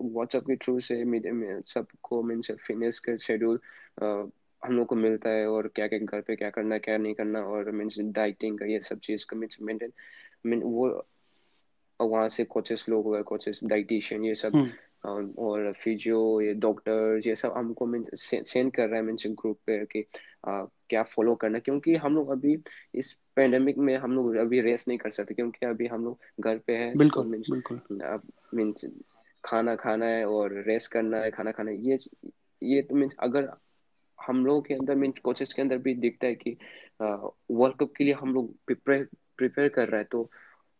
व्हाट्सएप के थ्रू से सबको मीन्स फिटनेस का शेड्यूल हम लोग को मिलता है और क्या क्या घर पे क्या करना क्या नहीं करना और मीन्स डाइटिंग का ये सब चीज़ का मीन्स मेंटेन मीन वो वहाँ से कोचेस लोग हुए कोचेस डाइटिशियन ये सब हम्म। और फिजियो ये डॉक्टर्स ये सब हमको सेंड कर रहा है मीन्स ग्रुप पे कि क्या फॉलो करना क्योंकि हम लोग अभी इस पेंडेमिक में हम लोग अभी रेस्ट नहीं कर सकते क्योंकि अभी हम लोग घर पे हैं बिल्कुल तो बिल्कुल। मीन्स खाना खाना है और रेस्ट करना है खाना खाना है। ये ये तो मीन्स अगर हम लोगों के अंदर मीन्स कोचेस के अंदर भी दिखता है कि वर्ल्ड कप के लिए हम लोग प्रिपेयर प्रिपेयर कर रहे हैं तो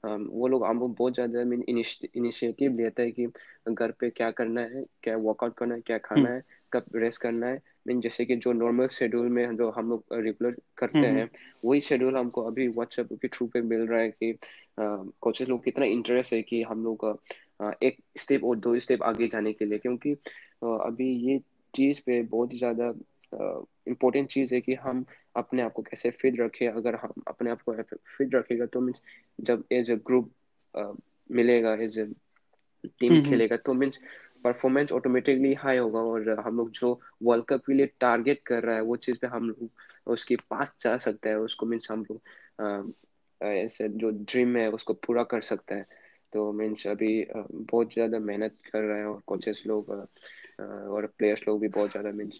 वो लोग हम लोग बहुत ज़्यादा मीन इनिशिएटिव लेते हैं कि घर पे क्या करना है क्या वर्कआउट करना है क्या खाना हम्म। है कब रेस्ट करना है। मीन जैसे कि जो नॉर्मल शेड्यूल में जो हम लोग रेगुलर करते हम्म, हैं वही शेड्यूल हमको अभी व्हाट्सएप के थ्रू पे मिल रहा है कि कोचेस लोग कितना इंटरेस्ट है कि हम लोग एक स्टेप और दो स्टेप आगे जाने के लिए। क्योंकि अभी ये चीज़ पे बहुत ही ज़्यादा इम्पोर्टेंट चीज़ है कि हम अपने आप को कैसे फिट रखें। अगर हम अपने आप को फिट रखेगा तो मीन्स जब एज ए ग्रुप मिलेगा एज ए टीम खेलेगा तो मीन्स परफॉर्मेंस ऑटोमेटिकली हाई होगा और हम लोग जो वर्ल्ड कप के लिए टारगेट कर रहा है वो चीज़ पे हम लोग उसके पास जा सकते हैं। उसको मीन्स हम लोग ऐसे जो ड्रीम है उसको पूरा कर सकते हैं। तो मीन्स अभी बहुत ज़्यादा मेहनत कर रहे हैं और कोचेस लोग और प्लेयर्स लोग भी बहुत ज़्यादा मीन्स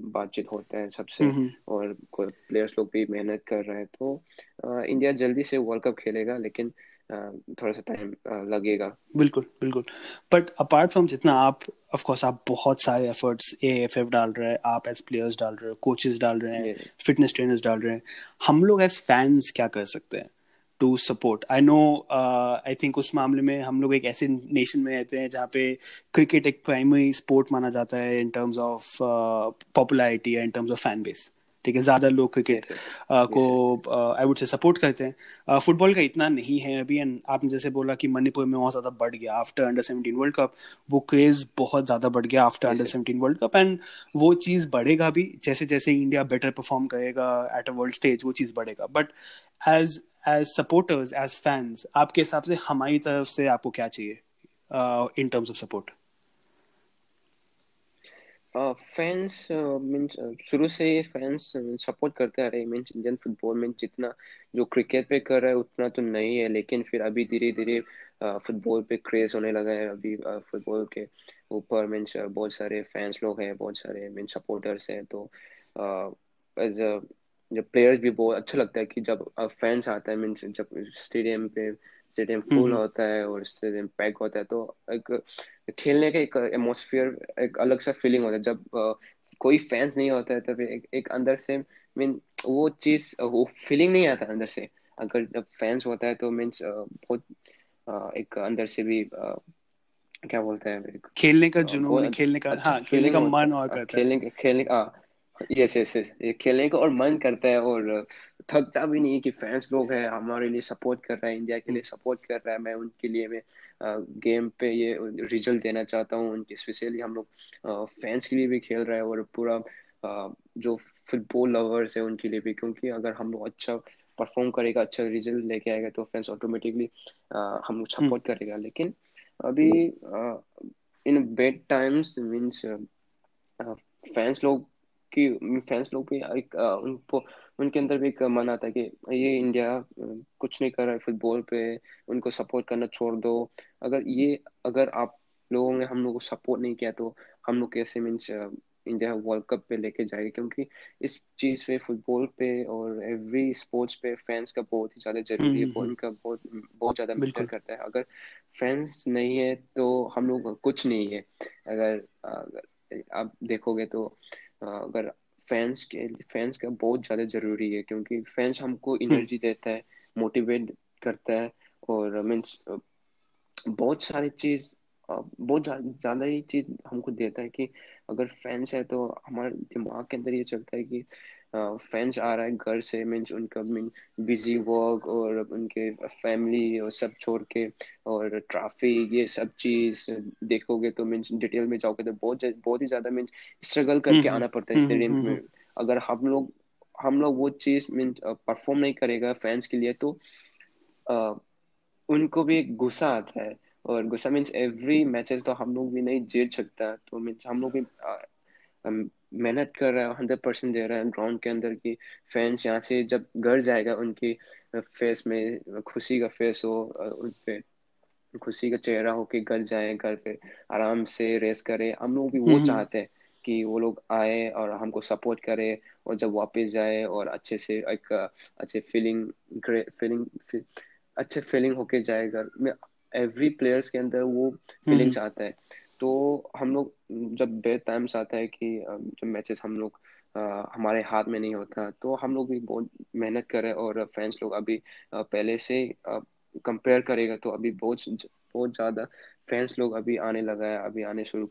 बातचीत होते हैं सबसे और प्लेयर्स लोग भी मेहनत कर रहे हैं तो इंडिया जल्दी से वर्ल्ड कप खेलेगा लेकिन थोड़ा सा टाइम लगेगा। बिल्कुल बिल्कुल। बट अपार्ट फ्रॉम जितना आप ऑफ़ कोर्स आप बहुत सारे एफर्ट्स ए एफ़ एफ़ डाल रहे हैं आप एज प्लेयर्स डाल रहे हो कोचेस डाल रहे हैं फिटनेस ट्रेनर्स डाल रहे हैं। हम लोग एज फैंस क्या कर सकते हैं? To support I know I think उस मामले में हम लोग एक ऐसे नेशन में रहते हैं जहाँ पे क्रिकेट एक प्राइमरी स्पोर्ट माना जाता है in terms of popularity in terms of fan base ठीक है ज़्यादा लोग क्रिकेट को आई वुड से सपोर्ट करते हैं. फुटबॉल का इतना नहीं है अभी एंड आपने जैसे बोला कि मणिपुर में बहुत ज़्यादा बढ़ गया after under seventeen world cup वो क्रेज बहुत ज़्यादा बढ़ गया after under seventeen world cup and वो चीज़ बढ़ेगा भी जैसे जैसे इंडिया बेटर परफॉर्म करेगा एट अ वर्ल्ड स्टेज वो चीज़ बढ़ेगा. But as as supporters as fans आपके हिसाब से हमारी तरफ़ से आपको क्या चाहिए in terms of support fans means शुरू से ही फैंस सपोर्ट करते आ रहे मीन्स इंडियन फुटबॉल में जितना जो क्रिकेट पे कर रहा है, उतना तो नहीं है, लेकिन फिर अभी धीरे धीरे फुटबॉल पे क्रेज होने लगा है, अभी फुटबॉल के ऊपर मीन्स बहुत सारे फैंस लोग हैं, बहुत सारे मीन्स सपोर्टर्स हैं तो एज जब प्लेयर्स भी बहुत अच्छा लगता है कि जब फैंस आता है मीन्स जब स्टेडियम पे स्टेडियम फुल हम्म। होता है और स्टेडियम पैक होता है तो एक खेलने का एक एटमोसफियर एक अलग सा फीलिंग होता है। जब कोई फैंस नहीं होता है तब एक, एक अंदर से मीन वो चीज़ वो फीलिंग नहीं आता अंदर से। अगर जब फैंस होता है तो मीन्स बहुत एक अंदर से भी क्या बोलते हैं खेलने का जुनून खेलने का अच्छा हाँ खेलने का मन और करता है। खेलने खेलने हाँ यस यस यस ये खेलने का और मन करता है और थकता भी नहीं कि फैंस लोग हैं हमारे लिए सपोर्ट कर रहा है इंडिया के लिए सपोर्ट कर रहा है। मैं उनके लिए मैं गेम पे ये रिज़ल्ट देना चाहता हूँ। उनके स्पेशली हम लोग फैंस के लिए भी खेल रहे हैं और पूरा जो फुटबॉल लवर्स है उनके लिए भी। क्योंकि अगर हम लोग अच्छा परफॉर्म करेगा अच्छा रिज़ल्ट लेके आएगा तो फैंस ऑटोमेटिकली हम लोग सपोर्ट करेगा। लेकिन अभी in bad times means fans लोग कि फैंस लोग भी एक उनको उनके अंदर भी एक मन आता है कि ये इंडिया कुछ नहीं कर रहा है फुटबॉल पे उनको सपोर्ट करना छोड़ दो। अगर ये अगर आप लोगों ने हम लोग को सपोर्ट नहीं किया तो हम लोग कैसे मीन्स इंडिया वर्ल्ड कप पे लेके जाएगी? क्योंकि इस चीज़ पे फुटबॉल पे और एवरी स्पोर्ट्स पे फैंस का बहुत ही ज़्यादा ज़रूरी है। उनका बहुत बहुत ज़्यादा मैटर करता है। अगर फैंस नहीं है तो हम लोग कुछ नहीं है। अगर, अगर आप देखोगे तो अगर फैंस के फैंस का बहुत ज़्यादा ज़रूरी है क्योंकि फैंस हमको एनर्जी हम्म। देता है मोटिवेट करता है और मीन्स बहुत सारी चीज़ बहुत ज़्यादा ही चीज़ हमको देता है कि अगर फैंस है तो हमारे दिमाग के अंदर ये चलता है कि फैंस आ रहा है घर से मीन्स उनका मीन बिज़ी वर्क और उनके फैमिली और सब छोड़ के और ट्रैफ़िक ये सब चीज़ देखोगे तो मीन्स डिटेल में जाओगे तो बहुत बहुत ही ज़्यादा मीन्स स्ट्रगल करके हम्म, आना पड़ता है स्टेडियम हम्म, में। अगर हम लोग हम लोग वो चीज़ मीन्स परफॉर्म नहीं करेगा फैंस के लिए तो आ, उनको भी एक गुस्सा आता है। और गुस्सा मीन्स एवरी मैचेस तो हम लोग भी नहीं जीत सकता तो मीन्स हम लोग भी मेहनत कर रहा है हंड्रेड परसेंट दे रहा है ग्राउंड के अंदर की फैंस यहाँ से जब घर जाएगा उनकी फेस में खुशी का फेस हो उन पे खुशी का चेहरा हो कि घर जाए घर पे आराम से रेस करे हम लोग भी वो। चाहते हैं कि वो लोग आए और हमको सपोर्ट करे और जब वापस जाए और अच्छे से एक अच्छे फीलिंग फीलिंग अच्छे फीलिंग होके जाए घर में एवरी प्लेयर्स के अंदर वो फीलिंग्स। आता है तो हम लोग जब बेड टाइम्स आता है कि जब मैचेस हम लोग हमारे हाथ में नहीं होता तो हम लोग भी बहुत मेहनत करें और फैंस लोग अभी पहले से कंपेयर करेगा तो अभी बहुत बहुत ज़्यादा फैंस लोग अभी आने लगा है अभी आने शुरू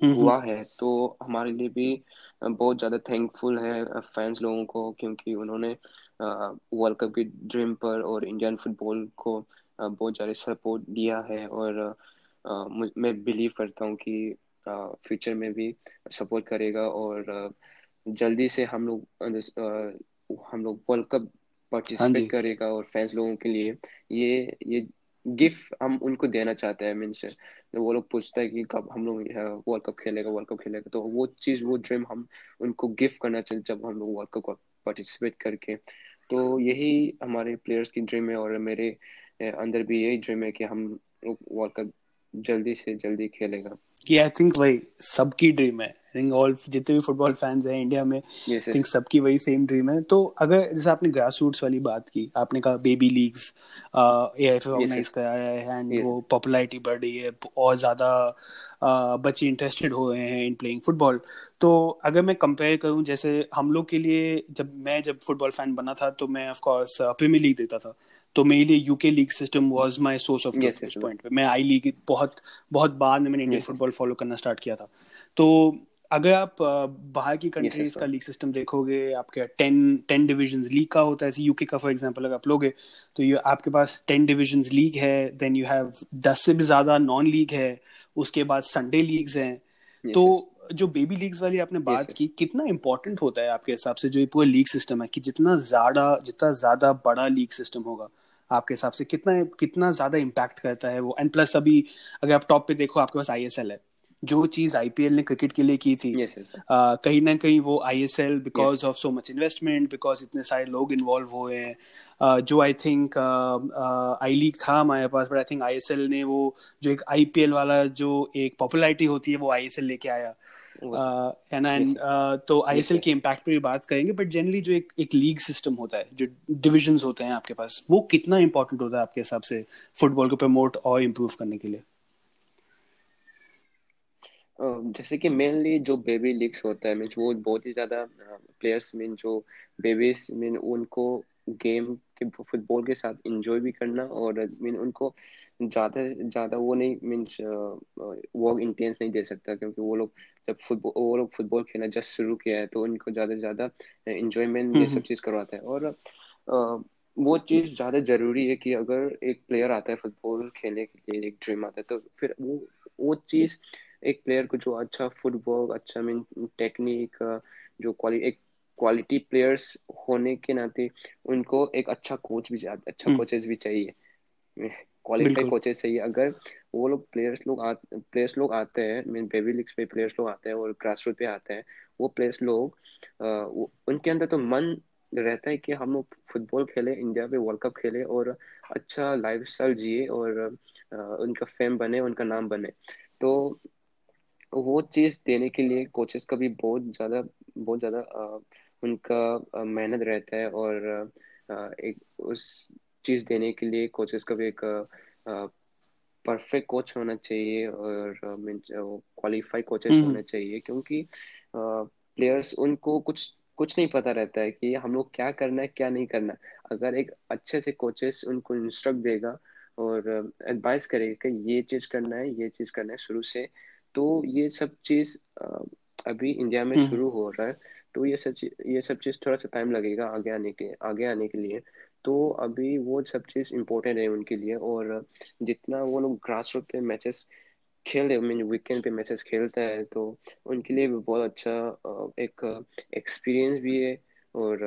हुआ है। तो हमारे लिए भी बहुत ज़्यादा थैंकफुल है फैंस लोगों को क्योंकि उन्होंने वर्ल्ड कप की ड्रीम पर और इंडियन फुटबॉल को बहुत ज़्यादा सपोर्ट दिया है और मैं बिलीव करता हूँ कि फ्यूचर में भी सपोर्ट करेगा और जल्दी से हम लोग हम लोग वर्ल्ड कप पार्टिसिपेट करेगा और फैंस लोगों के लिए ये ये गिफ्ट हम उनको देना चाहते हैं मीन्स वो लोग पूछते हैं कि कब हम लोग वर्ल्ड कप खेलेगा वर्ल्ड कप खेलेगा तो वो चीज़ वो ड्रीम हम उनको गिफ्ट करना चाहिए जब हम लोग वर्ल्ड कप पार्टिसिपेट करके। तो यही हमारे प्लेयर्स की ड्रीम है और मेरे अंदर भी यही ड्रीम है कि हम लोग वर्ल्ड कप जल्दी से जल्दी खेलेगा। कि आई थिंक वही सबकी ड्रीम है। थिंक ऑल जितने भी फुटबॉल फैंस हैं इंडिया में आई yes, थिंक सबकी वही सेम ड्रीम है। तो अगर जैसे आपने ग्रास रूट्स वाली बात की आपने कहा baby leagues A I F organise कराया है एंड yes, वो पॉपुलैरिटी बढ़ रही है और ज़्यादा बच्चे इंटरेस्टेड हो रहे हैं इन प्लेइंग फुटबॉल तो अगर मैं कंपेयर करूँ जैसे हम लोग के लिए जब मैं जब फुटबॉल फ़ैन बना था तो मैं ऑफ़ कोर्स प्रीमियर लीग देता था। तो मेरे लिए UK league system was my source of point मैं आई लीग बहुत बहुत बाद में मैंने इंडियन फुटबॉल फॉलो करना स्टार्ट किया था। तो अगर आप बाहर की कंट्रीज़ yes, का लीग सिस्टम देखोगे आपके टेन टेन डिविजन लीग का होता है यूके का फॉर एग्जांपल अगर आप लोगे तो ये आपके पास टेन डिविजन लीग है देन यू हैव दस से भी ज़्यादा नॉन लीग है उसके बाद संडे लीग्स हैं। Yes, तो जो बेबी लीग्स वाली आपने बात yes, की कितना इंपॉर्टेंट होता है आपके हिसाब से जो ये पूरा लीग सिस्टम है कि जितना ज़्यादा जितना ज़्यादा बड़ा लीग सिस्टम होगा। आपके हिसाब से कितना कितना ज़्यादा इम्पैक्ट करता है वो? एंड प्लस अभी अगर आप टॉप पे देखो आपके पास आईएसएल है। जो चीज़ आईपीएल ने क्रिकेट के लिए की थी yes, uh, कहीं ना कहीं वो I S L because of so much investment because इतने सारे लोग इन्वॉल्व हुए हैं। uh, जो आई थिंक आई लीग था हमारे पास but I think I S L ने वो जो एक आई पी एल वाला जो एक पॉपुलैरिटी होती है वो आई एस एल लेके आया। ना एंड तो आई एस एल के इम्पैक्ट पर भी बात करेंगे बट जनरली जो एक एक लीग सिस्टम होता है जो डिविजन होते हैं आपके पास वो कितना इंपॉर्टेंट होता है आपके हिसाब से फुटबॉल को प्रमोट और इम्प्रूव करने के लिए? जैसे कि मेनली जो बेबी लीग्स होता है मीन वो बहुत ही ज़्यादा प्लेयर्स मीन जो बेबीज मीन उनको गेम के फुटबॉल के साथ इंजॉय भी करना और मीन उनको ज़्यादा ज़्यादा वो नहीं मीन्स वो इंटेंस नहीं दे सकता क्योंकि वो लोग जब फुटबॉल वो लोग फुटबॉल खेलना जस्ट शुरू किया है तो उनको ज़्यादा से ज़्यादा इंजॉयमेंट ये सब चीज़ करवाता है और वो चीज़ ज़्यादा ज़रूरी है कि अगर एक प्लेयर आता है फुटबॉल खेलने के लिए एक ड्रीम आता है तो फिर वो वो चीज़ एक प्लेयर को जो अच्छा फुटबॉल अच्छा मीन टेक्निक जो क्वालिटी एक क्वालिटी प्लेयर्स होने के नाते उनको एक अच्छा कोच भी अच्छा कोचेस भी चाहिए। क्वालिफाइड कोचेस चाहिए। अगर वो लोग प्लेयर्स लोग आ प्लेयर्स लोग आते हैं मीन बेबी लीग्स पे प्लेयर्स लोग आते हैं और ग्रास रूट पे आते हैं वो प्लेयर्स लोग उनके अंदर तो मन रहता है कि हम लोग फुटबॉल खेले इंडिया पे वर्ल्ड कप खेले और अच्छा लाइफ स्टाइल जिए और उनका फेम बने उनका नाम बने। तो वो चीज़ देने के लिए कोचेस का भी बहुत ज़्यादा बहुत ज़्यादा उनका मेहनत रहता है और एक उस चीज़ देने के लिए कोचेस का भी एक परफेक्ट कोच होना चाहिए और क्वालिफाई कोचेस हम्म। होने चाहिए क्योंकि प्लेयर्स उनको कुछ कुछ नहीं पता रहता है कि हम लोग क्या करना है क्या नहीं करना अगर एक अच्छे से कोचेस उनको इंस्ट्रक्ट देगा और एडवाइस करेगा कि ये चीज़ करना है ये चीज़ करना है शुरू से तो ये सब चीज़ अभी इंडिया में हम्म। शुरू हो रहा है तो ये सब ये सब चीज़ थोड़ा सा टाइम लगेगा आगे आने के आगे आने के लिए तो अभी वो सब चीज़ इम्पोर्टेंट है उनके लिए और जितना वो लोग ग्रास रूट पे मैचेस खेल रहे मीन वीकेंड पे मैचेस खेलता है तो उनके लिए भी बहुत अच्छा एक एक्सपीरियंस भी है और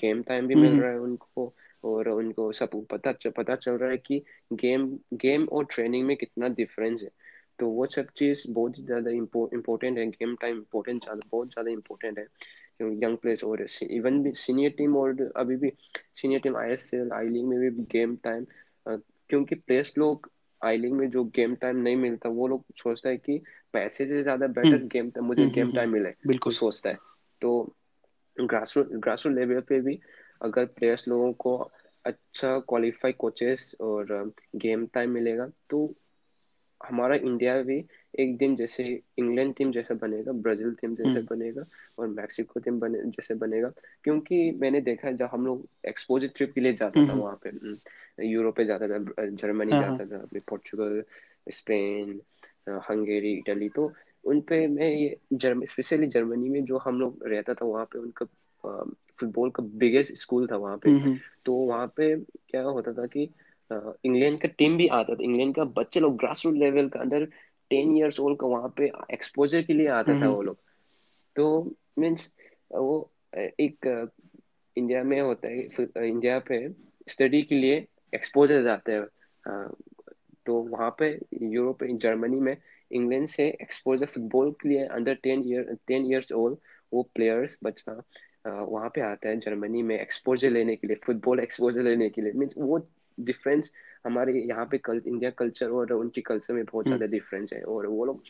गेम टाइम भी मिल हम्म। रहा है उनको और उनको सब पता पता चल रहा है कि गेम गेम और ट्रेनिंग में कितना डिफरेंस है तो वो सब चीज़ बहुत ज़्यादा इम्पोर्टेंट है गेम टाइम इम्पोर्टेंट ज़्यादा बहुत ज़्यादा इम्पोर्टेंट है। यंग प्लेयर्स और इवन भी सीनियर टीम और अभी भी senior team I S L I league में भी गेम टाइम क्योंकि प्लेयर्स लोग आई लीग में जो गेम टाइम नहीं मिलता वो लोग सोचता है कि पैसे से ज़्यादा बेटर गेम टाइम मुझे गेम हम्म, टाइम हम्म, मिले बिल्कुल। सोचता है। तो ग्रास ग्रास रूट लेवल पे भी अगर प्लेयर्स लोगों को अच्छा क्वालिफाई कोचेस और गेम टाइम मिलेगा तो हमारा इंडिया भी एक दिन जैसे इंग्लैंड टीम जैसा बनेगा ब्राज़ील टीम जैसे हम्म। बनेगा और मैक्सिको टीम बने जैसे बनेगा। क्योंकि मैंने देखा है जब हम लोग एक्सपोजर ट्रिप के लिए जाता था हम्म। वहाँ पे यूरोप पे जाता था जर्मनी हाँ हाँ। जाता था पोर्चुगल स्पेन हंगेरी इटली तो उन पे मैं ये जर्म स्पेशली जर्मनी में जो हम लोग रहता था वहाँ पे उनका फुटबॉल का बिगेस्ट स्कूल था वहाँ पे। हम्म हम्म। तो वहाँ पे क्या होता था कि इंग्लैंड का टीम भी आता था। इंग्लैंड का बच्चे लोग ग्रास रूट लेवल का अंदर टेन इयर्स ओल्ड का वहाँ पे एक्सपोजर के लिए आता था हम्म। वो लोग। तो मीन्स वो एक इंडिया में होता है इंडिया पे स्टडी के लिए एक्सपोजर जाते हैं। तो वहाँ पे यूरोप जर्मनी में इंग्लैंड से एक्सपोजर फुटबॉल के लिए under ten year ten years old वो प्लेयर्स बच्चा वहाँ पे आता है जर्मनी में एक्सपोजर लेने के लिए फुटबॉल एक्सपोजर लेने के लिए। मीन्स वो डिफरेंस हमारे यहाँ पे कल, इंडिया कल्चर और उनके कल्चर में बहुत ज़्यादा डिफरेंस है। और वो लोग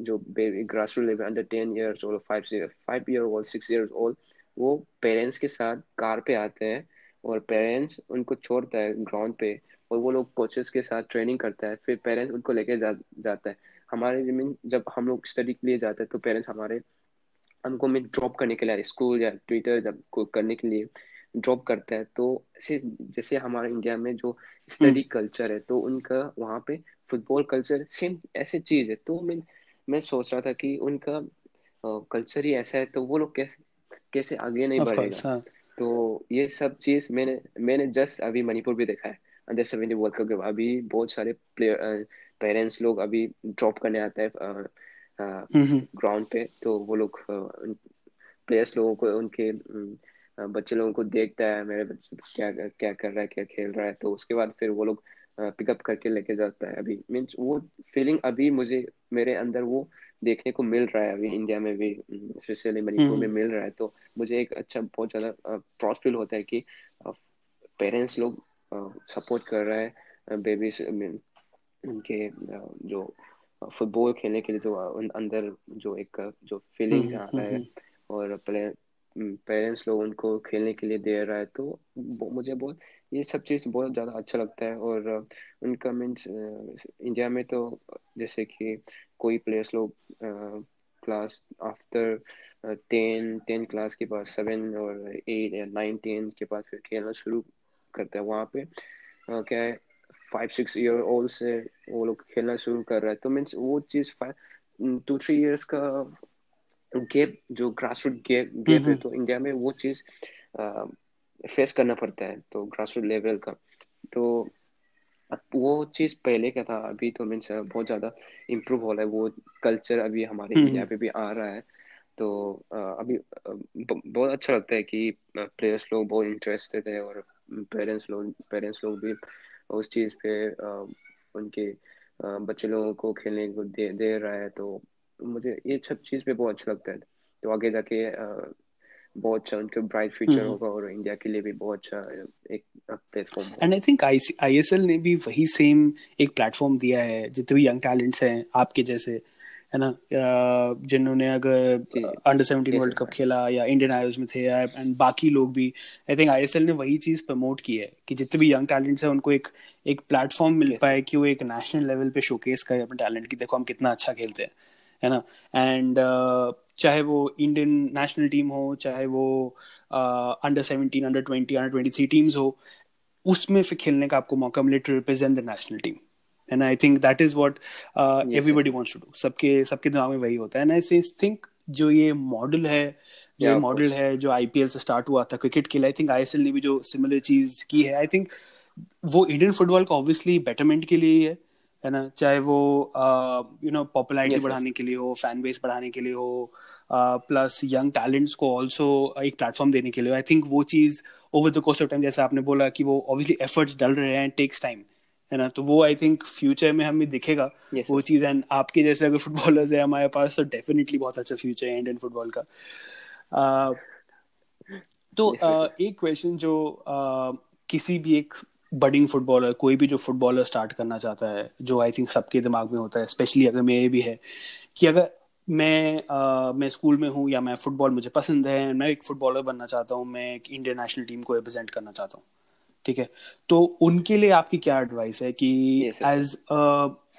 जो baby grass root level under ten years और five five year old six years old वो पेरेंट्स के साथ कार पे आते हैं और पेरेंट्स उनको छोड़ता है ग्राउंड पे और वो लोग कोचेस के साथ ट्रेनिंग करता है। फिर पेरेंट्स उनको लेके जा, जाता है। हमारे ज़मीन जब हम लोग स्टडी के लिए जाते हैं तो पेरेंट्स हमारे हमको में ड्रॉप करने के लिए स्कूल या ट्विटर जब करने के लिए। ड्रॉप करता है तो ऐसे जैसे हमारे इंडिया में जो स्टडी कल्चर है तो उनका वहाँ पे फुटबॉल कल्चर सेम ऐसे चीज़ है। तो मैं मैं सोच रहा था कि उनका कल्चर ही ऐसा है तो वो लोग कैसे कैसे आगे नहीं बढ़ेगा? हाँ. तो ये सब चीज़ मैंने मैंने जस्ट अभी मणिपुर भी देखा है। अंडर सेवेंटी वर्ल्ड कप के अभी बहुत सारे प्लेयर पेरेंट्स लोग अभी ड्रॉप करने आते हैं ग्राउंड पे तो वो लोग प्लेयर्स लोगों को उनके बच्चे लोगों को देखता है मेरे बच्चे क्या क्या कर रहा है क्या खेल रहा है तो उसके बाद फिर वो लोग पिकअप करके लेके जाता है अभी। मीन्स वो फीलिंग अभी मुझे मेरे अंदर वो देखने को मिल रहा है अभी इंडिया में भी स्पेशली मणिपुर में मिल रहा है तो मुझे एक अच्छा बहुत ज़्यादा प्राउड फील होता है कि पेरेंट्स लोग सपोर्ट कर रहा है बेबी उनके जो फुटबॉल खेलने के लिए जो अंदर जो एक जो फीलिंग आ रहा है और पेरेंट्स लोग उनको खेलने के लिए दे रहा है तो मुझे बहुत, ये सब चीज़ बहुत ज़्यादा अच्छा लगता है और उनका मीन्स इंडिया में तो जैसे कि कोई प्लेयर्स लोग class after ten ten class के बाद सेवन और एट या नाइन टेन के बाद फिर खेलना शुरू करते हैं। वहाँ पे क्या है फाइव सिक्स ईयर ओल्ड से वो लोग खेलना शुरू कर रहा है। तो मीन्स वो चीज़ फाइव टू थ्री इयर्स का गैप जो ग्रास रूट गैप गैप है तो इंडिया में वो चीज़ फेस करना पड़ता है तो ग्रास रूट लेवल का। तो वो चीज़ पहले क्या था अभी तो मीन्स बहुत ज़्यादा इम्प्रूव हो रहा है वो कल्चर अभी हमारे इंडिया पे भी आ रहा है। तो अभी बहुत अच्छा लगता है कि प्लेयर्स लोग बहुत इंटरेस्टेड है और पेरेंट्स लोग पेरेंट्स लोग भी उस चीज़ पे उनके बच्चे लोगों को खेलने को दे दे रहा है तो मुझे ये सब चीज़ पे बहुत अच्छा लगता है। तो आगे जाके बहुत अच्छा उनका ब्राइट फ्यूचर होगा और इंडिया के लिए भी बहुत अच्छा एक platform and I think ISL ने भी वही सेम एक प्लेटफॉर्म दिया है जितने भी यंग टैलेंट्स हैं आपके जैसे है ना? जिन्होंने अगर अंडर सेवेंटीन वर्ल्ड कप खेला या इंडियन आयोज में थे एंड बाकी लोग भी आई थिंक आईएसएल ने वही चीज़ प्रमोट की है कि जितने भी यंग टैलेंट्स हैं उनको एक एक प्लेटफॉर्म मिल पाए कि वो एक नेशनल लेवल पे शोकेस करे अपने टैलेंट की देखो हम कितना अच्छा खेलते हैं। है ना? एंड uh, चाहे वो इंडियन नेशनल टीम हो चाहे वो under seventeen under twenty under twenty three teams हो उसमें फिर खेलने का आपको मौका मिले to represent the national team and I think that is what everybody wants to do सबके सबके दिमाग में वही होता है. एंड आई थिंक जो ये मॉडल है जो yeah, मॉडल है जो आईपीएल से स्टार्ट हुआ था क्रिकेट के लिए आई थिंक आईएसएल ने भी जो सिमिलर चीज़ की है. आई थिंक वो इंडियन फुटबॉल का ऑब्वियसली बेटरमेंट के लिए ही है. है ना? चाहे वो यू नो पॉपुलैरिटी बढ़ाने के लिए हो फ़ैन बेस बढ़ाने के लिए हो प्लस यंग टैलेंट्स को ऑल्सो एक प्लेटफॉर्म देने के लिए आई थिंक वो चीज़ over the course of time जैसे आपने बोला कि वो ऑब्वियसली एफर्ट्स डल रहे हैं टेक्स टाइम है ना? तो वो आई थिंक फ्यूचर में हमें दिखेगा। Yes, वो चीज़ एंड आपके जैसे अगर फुटबॉलर्स है हमारे पास तो डेफिनेटली बहुत अच्छा फ्यूचर है इंडियन फुटबॉल का। uh, तो yes, uh, एक क्वेश्चन जो uh, किसी भी एक बडिंग फुटबॉलर कोई भी जो फुटबॉलर स्टार्ट करना चाहता है जो आई थिंक सबके दिमाग में होता है स्पेशली अगर मेरे भी है कि अगर मैं आ, मैं स्कूल में हूँ या मैं फुटबॉल मुझे पसंद है मैं एक फुटबॉलर बनना चाहता हूँ मैं एक इंडियन नेशनल टीम को रिप्रेजेंट करना चाहता हूँ ठीक है? तो उनके लिए आपकी क्या एडवाइस है कि एज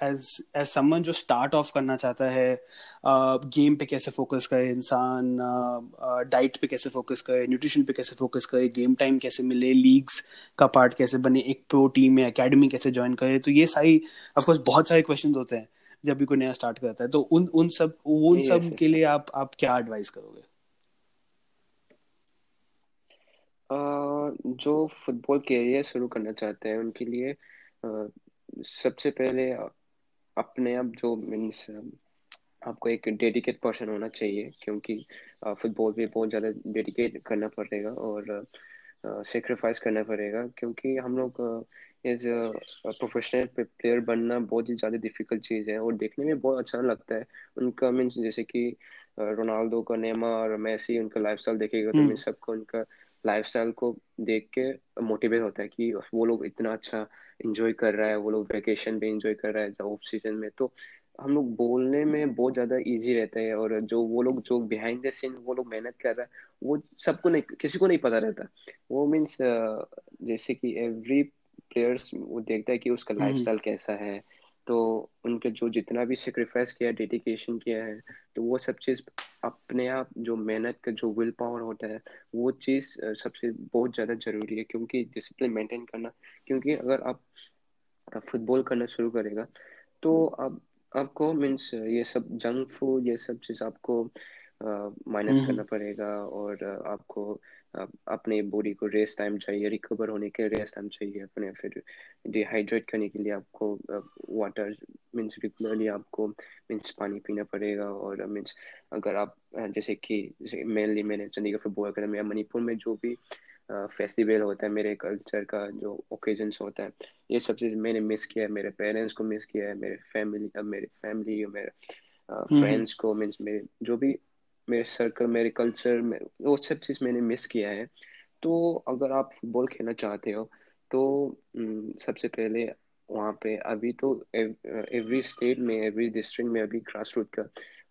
एज एज समवन जो स्टार्ट ऑफ़ करना चाहता है गेम पे कैसे फोकस करे इंसान डाइट पे कैसे फोकस करे न्यूट्रिशन पे कैसे फोकस करे गेम टाइम कैसे मिले लीग्स का पार्ट कैसे बने एक प्रो टीम में एकेडमी कैसे ज्वाइन करे तो ये सारी ऑफकोर्स बहुत सारे क्वेश्चन होते हैं जब भी कोई नया स्टार्ट करता है। तो उन उन सब उन सब के लिए आप आप क्या एडवाइस करोगे? जो फुटबॉल कैरियर शुरू करना चाहते हैं उनके लिए सबसे पहले अपने आप जो मीन्स आपको एक डेडिकेट पर्सन होना चाहिए क्योंकि फुटबॉल भी बहुत ज़्यादा डेडिकेट करना पड़ेगा और सेक्रीफाइस करना पड़ेगा क्योंकि हम लोग एज प्रोफेशनल प्लेयर बनना बहुत ही ज़्यादा डिफ़िकल्ट चीज़ है और देखने में बहुत अच्छा लगता है। उनका मीन्स जैसे कि रोनाल्डो का नेमा और मैसी उनका लाइफ स्टाइल देखेगा तो मीन्स सबको उनका लाइफ स्टाइल को देख के मोटिवेट होता है कि वो लोग इतना अच्छा इंजॉय कर रहा है वो लोग वेकेशन पे इंजॉय कर रहा है ऑफ़ सीज़न में तो हम लोग बोलने में बहुत ज़्यादा इजी रहता है और जो वो लोग जो बिहाइंड द सीन वो लोग मेहनत कर रहा है वो सबको नहीं किसी को नहीं पता रहता। वो मीन्स जैसे कि एवरी प्लेयर्स वो देखता है कि उसका लाइफ स्टाइल कैसा है तो उनके जो जितना भी सेक्रीफाइस किया डेडिकेशन किया है तो वो सब चीज़ अपने आप जो मेहनत का जो विल पावर होता है वो चीज़ सबसे बहुत ज़्यादा ज़रूरी है क्योंकि डिसिप्लिन मेंटेन करना क्योंकि अगर आप फुटबॉल करना शुरू करेगा तो आप आपको मीन्स ये सब जंक फ़ूड ये सब चीज़ आपको माइनस हम्म। करना पड़ेगा और आपको अपने बॉडी को रेस्ट टाइम चाहिए रिकवर होने के रेस्ट टाइम चाहिए अपने फिर डिहाइड्रेट करने के लिए आपको वाटर मीन्स रेगुलरली आपको मीन्स पानी पीना पड़ेगा और मीन्स अगर आप जैसे कि मेनली मैंने चंडीगढ़ फुटबॉल अकेडमी मणिपुर में जो भी फेस्टिवल होता है मेरे कल्चर का जो ओकेजन्स होता है ये सब चीज़ मैंने मिस किया है मेरे पेरेंट्स को मिस किया है मेरे फैमिली मेरे फैमिली मेरे फ्रेंड्स को मीन्स मेरे जो भी मेरे सर्कल मेरे कल्चर में वो सब चीज़ मैंने मिस किया है। तो अगर आप फुटबॉल खेलना चाहते हो तो सबसे पहले वहाँ पे अभी तो एवरी स्टेट में एवरी डिस्ट्रिक्ट में अभी ग्रास रूट का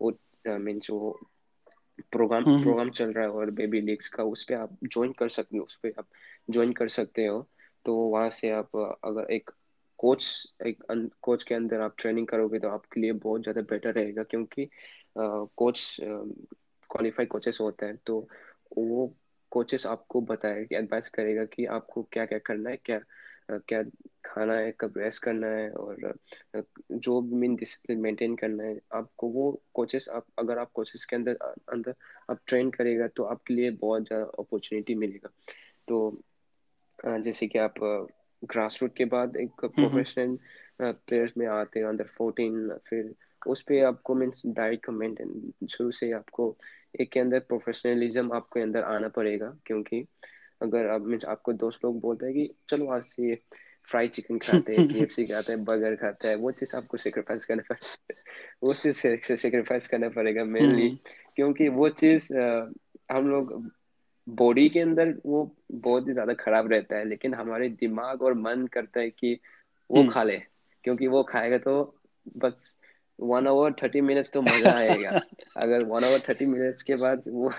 वो मीन्स वो प्रोग्राम प्रोग्राम चल रहा है और बेबी लीग्स का उस पर आप ज्वाइन कर सकते हो उस पर आप ज्वाइन कर सकते हो। तो वहाँ से आप अगर एक कोच एक कोच के अंदर आप ट्रेनिंग करोगे तो आपके लिए बहुत ज़्यादा बेटर रहेगा क्योंकि कोच क्वालिफाइड कोचेस होते हैं तो वो कोचेस आपको बताए कि एडवाइस करेगा कि आपको क्या क्या करना है क्या क्या खाना है कब रेस्ट करना है और जो भी मीन डिसिप्लिन मेंटेन करना है। आपको वो कोचेस आप अगर आप कोचेस के अंदर अंदर आप ट्रेन करेगा तो आपके लिए बहुत ज़्यादा अपॉर्चुनिटी मिलेगा। तो जैसे कि आप ग्रास रूट के बाद एक प्रोफेशनल प्लेयर्स में आते हैं अंदर फोर्टीन फिर उस पर आपको मीन्स डाइट का मेंटेन शुरू से आपको एक के अंदर प्रोफेशनलिज्म आपके अंदर आना पड़ेगा क्योंकि अगर आप मीन्स आपको दोस्त लोग बोलते हैं कि चलो आज से फ्राई चिकन खाते हैं के एफ़ सी खाते हैं बर्गर खाते हैं वो चीज़ आपको सेक्रीफाइस करना पड़ेगा वो चीज़ सेक्रीफाइस करना पड़ेगा मेनली। क्योंकि वो चीज़ हम लोग बॉडी के अंदर वो बहुत ही ज़्यादा खराब रहता है लेकिन हमारे दिमाग और मन करता है कि वो हम्म। खा ले क्योंकि वो खाएगा तो बस वन आवर थर्टी मिनट्स तो मज़ा आएगा अगर वन आवर थर्टी मिनट्स के बाद वो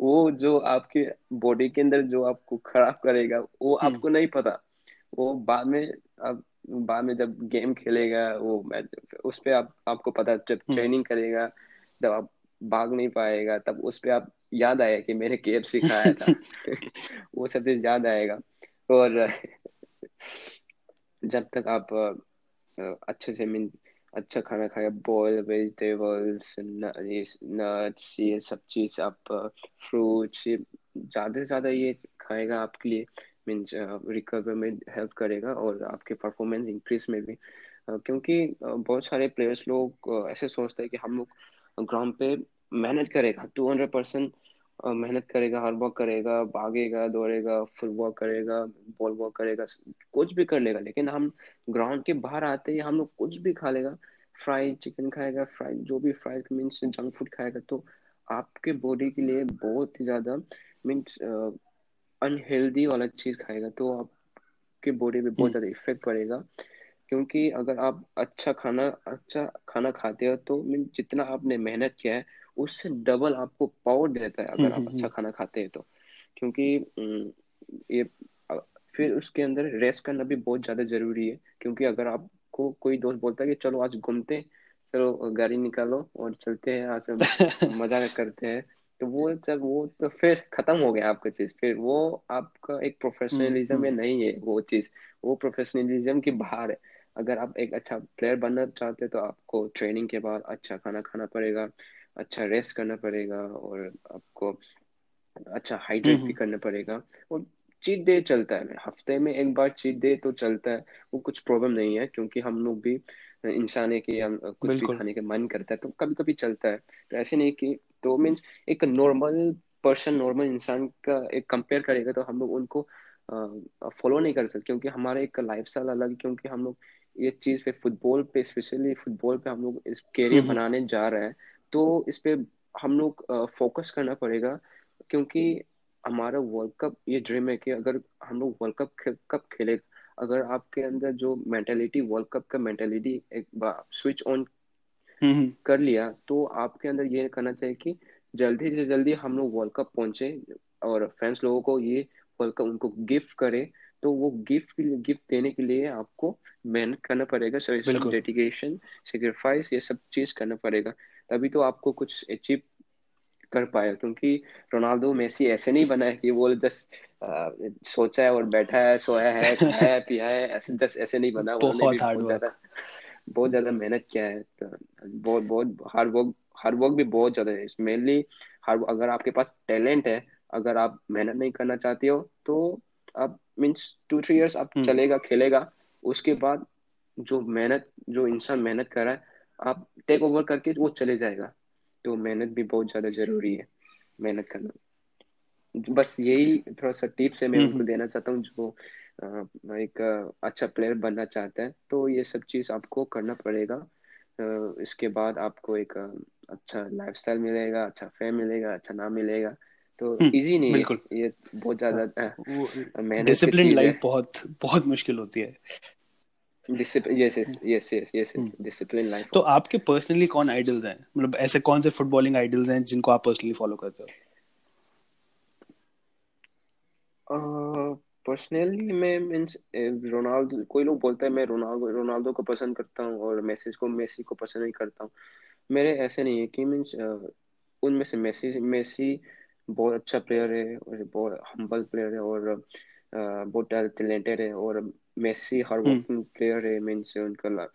वो जो आपके बॉडी के अंदर जो आपको खराब करेगा वो हम्म। आपको नहीं पता वो बाद में अब बाद में जब गेम खेलेगा वो उस पर आप आपको पता जब ट्रेनिंग हम्म। करेगा जब आप भाग नहीं पाएगा तब उस पर आप याद आया कि मैंने के एफ़ सिखाया था वो सब चीज़ याद आएगा और जब तक आप अच्छे से मीन अच्छा खाना खाया बॉयल वेजिटेबल्स नट्स ये सब चीज़ आप फ्रूट्स ये ज़्यादा से ज़्यादा ये खाएगा आपके लिए मीन्स रिकवर में हेल्प करेगा और आपके परफॉर्मेंस इंक्रीज में भी। क्योंकि बहुत सारे प्लेयर्स लोग ऐसे सोचते हैं कि हम लोग ग्राउंड पे मेहनत करेगा टू हंड्रेड परसेंट मेहनत करेगा हार्ड वर्क करेगा भागेगा दौड़ेगा फुल वर्क करेगा बॉल वर्क करेगा कुछ भी कर लेगा लेकिन हम ग्राउंड के बाहर आते ही हम लोग कुछ भी खा लेगा फ्राइड चिकन खाएगा फ्राई जो भी फ्राई मीन्स जंक फ़ूड खाएगा तो आपके बॉडी के लिए बहुत ही ज़्यादा मीन्स अनहेल्दी वाला चीज़ खाएगा तो आपके बॉडी पे बहुत हम्म। ज़्यादा इफ़ेक्ट पड़ेगा क्योंकि अगर आप अच्छा खाना अच्छा खाना खाते हो तो मीन जितना आपने मेहनत किया है उससे डबल आपको पावर देता है अगर हम्म, आप हम्म, अच्छा खाना खाते हैं तो। क्योंकि ये फिर उसके अंदर रेस्ट करना भी बहुत ज़्यादा ज़रूरी है। क्योंकि अगर आपको कोई दोस्त बोलता है कि चलो आज घूमते चलो गाड़ी निकालो और चलते हैं आज मज़ा करते हैं तो वो जब वो तो फिर खत्म हो गया आपका चीज़। फिर वो आपका एक प्रोफेशनलिज्म में नहीं है वो चीज़। वो प्रोफेशनलिज्म की बाहर है। अगर आप एक अच्छा प्लेयर बनना चाहते हैं तो आपको ट्रेनिंग के बाद अच्छा खाना खाना पड़ेगा। अच्छा रेस्ट करना पड़ेगा और आपको अच्छा हाइड्रेट भी करना पड़ेगा। और चीट डे चलता है। हफ़्ते में एक बार चीट डे तो चलता है। वो कुछ प्रॉब्लम नहीं है क्योंकि हम लोग भी इंसान है कि हम कुछ भी खाने का मन करता है तो कभी कभी चलता है। तो ऐसे नहीं कि तो मीन्स एक नॉर्मल पर्सन नॉर्मल इंसान का एक कंपेयर करेगा तो हम लोग उनको फॉलो नहीं कर सकते क्योंकि हमारा एक लाइफ स्टाइल अलग क्योंकि हम लोग ये चीज़ पे फुटबॉल पे स्पेशली फुटबॉल पे हम लोग इस कैरियर हम्म, हम्म। बनाने जा रहे हैं। तो इस पर हम लोग फोकस करना पड़ेगा क्योंकि हमारा वर्ल्ड कप ये ड्रीम है कि अगर हम लोग वर्ल्ड कप कब खेले अगर आपके अंदर जो मेंटेलिटी वर्ल्ड कप का मेंटेलिटी एक बार स्विच ऑन कर लिया तो आपके अंदर ये करना चाहिए कि जल्दी से जल्दी हम लोग वर्ल्ड कप पहुँचे और फ्रेंड्स लोगों को ये वर्ल्ड कप उनको गिफ्ट करे तो वो गिफ्ट के लिए गिफ्ट देने के लिए आपको मेहनत करना पड़ेगा डेडिकेशन सेक्रीफाइस ये सब चीज़ करना पड़ेगा। तभी तो आपको कुछ अचीव कर पाया क्योंकि रोनाल्डो मेसी ऐसे नहीं बना है कि वो जस्ट सोचा है और बैठा है सोया है खाया है पिया है ऐसे जस्ट ऐसे नहीं बना बहुत हार्ड ज़्यादा बहुत ज़्यादा मेहनत किया है तो बहुत बहुत हार्ड वर्क हार्ड वर्क भी बहुत ज़्यादा है मेनली हार्ड अगर आपके पास टैलेंट है अगर आप मेहनत नहीं करना चाहते हो तो आप मीन्स टू थ्री इयर्स आप। चलेगा खेलेगा उसके बाद जो मेहनत जो इंसान मेहनत कर रहा है आप टेक ओवर करके वो चले जाएगा। तो मेहनत भी बहुत ज़्यादा ज़रूरी है मेहनत करना। बस यही थोड़ा सा टिप्स है मैं हम्म, उनको हम्म। देना चाहता हूँ जो एक अच्छा प्लेयर बनना चाहता है। तो ये सब चीज़ आपको करना पड़ेगा। इसके बाद आपको एक अच्छा लाइफस्टाइल मिलेगा अच्छा फेम मिलेगा अच्छा नाम मिलेगा। तो इजी नहीं है। ये बहुत ज़्यादा डिसिप्लिन लाइफ बहुत बहुत मुश्किल होती है। डिसिप्लिन लाइफ तो आपके पर्सनली कौन आइडल्स हैं? मतलब ऐसे कौन से फुटबॉलिंग आइडल्स हैं जिनको आप पर्सनली फॉलो करते हो? पर्सनली मैं मींस रोनाल्डो कोई लोग बोलता है मैं रोनाल्डो रोनाल्डो को पसंद करता हूँ और मेसी को मेसी को पसंद नहीं करता हूँ। मेरे ऐसे नहीं है कि मींस उनमें से मेसी मेसी बहुत अच्छा प्लेयर है और बहुत हम्बल प्लेयर है और बहुत टैलेंटेड है और मेसी हार्ड वर्किंग प्लेयर है मीन्स उनका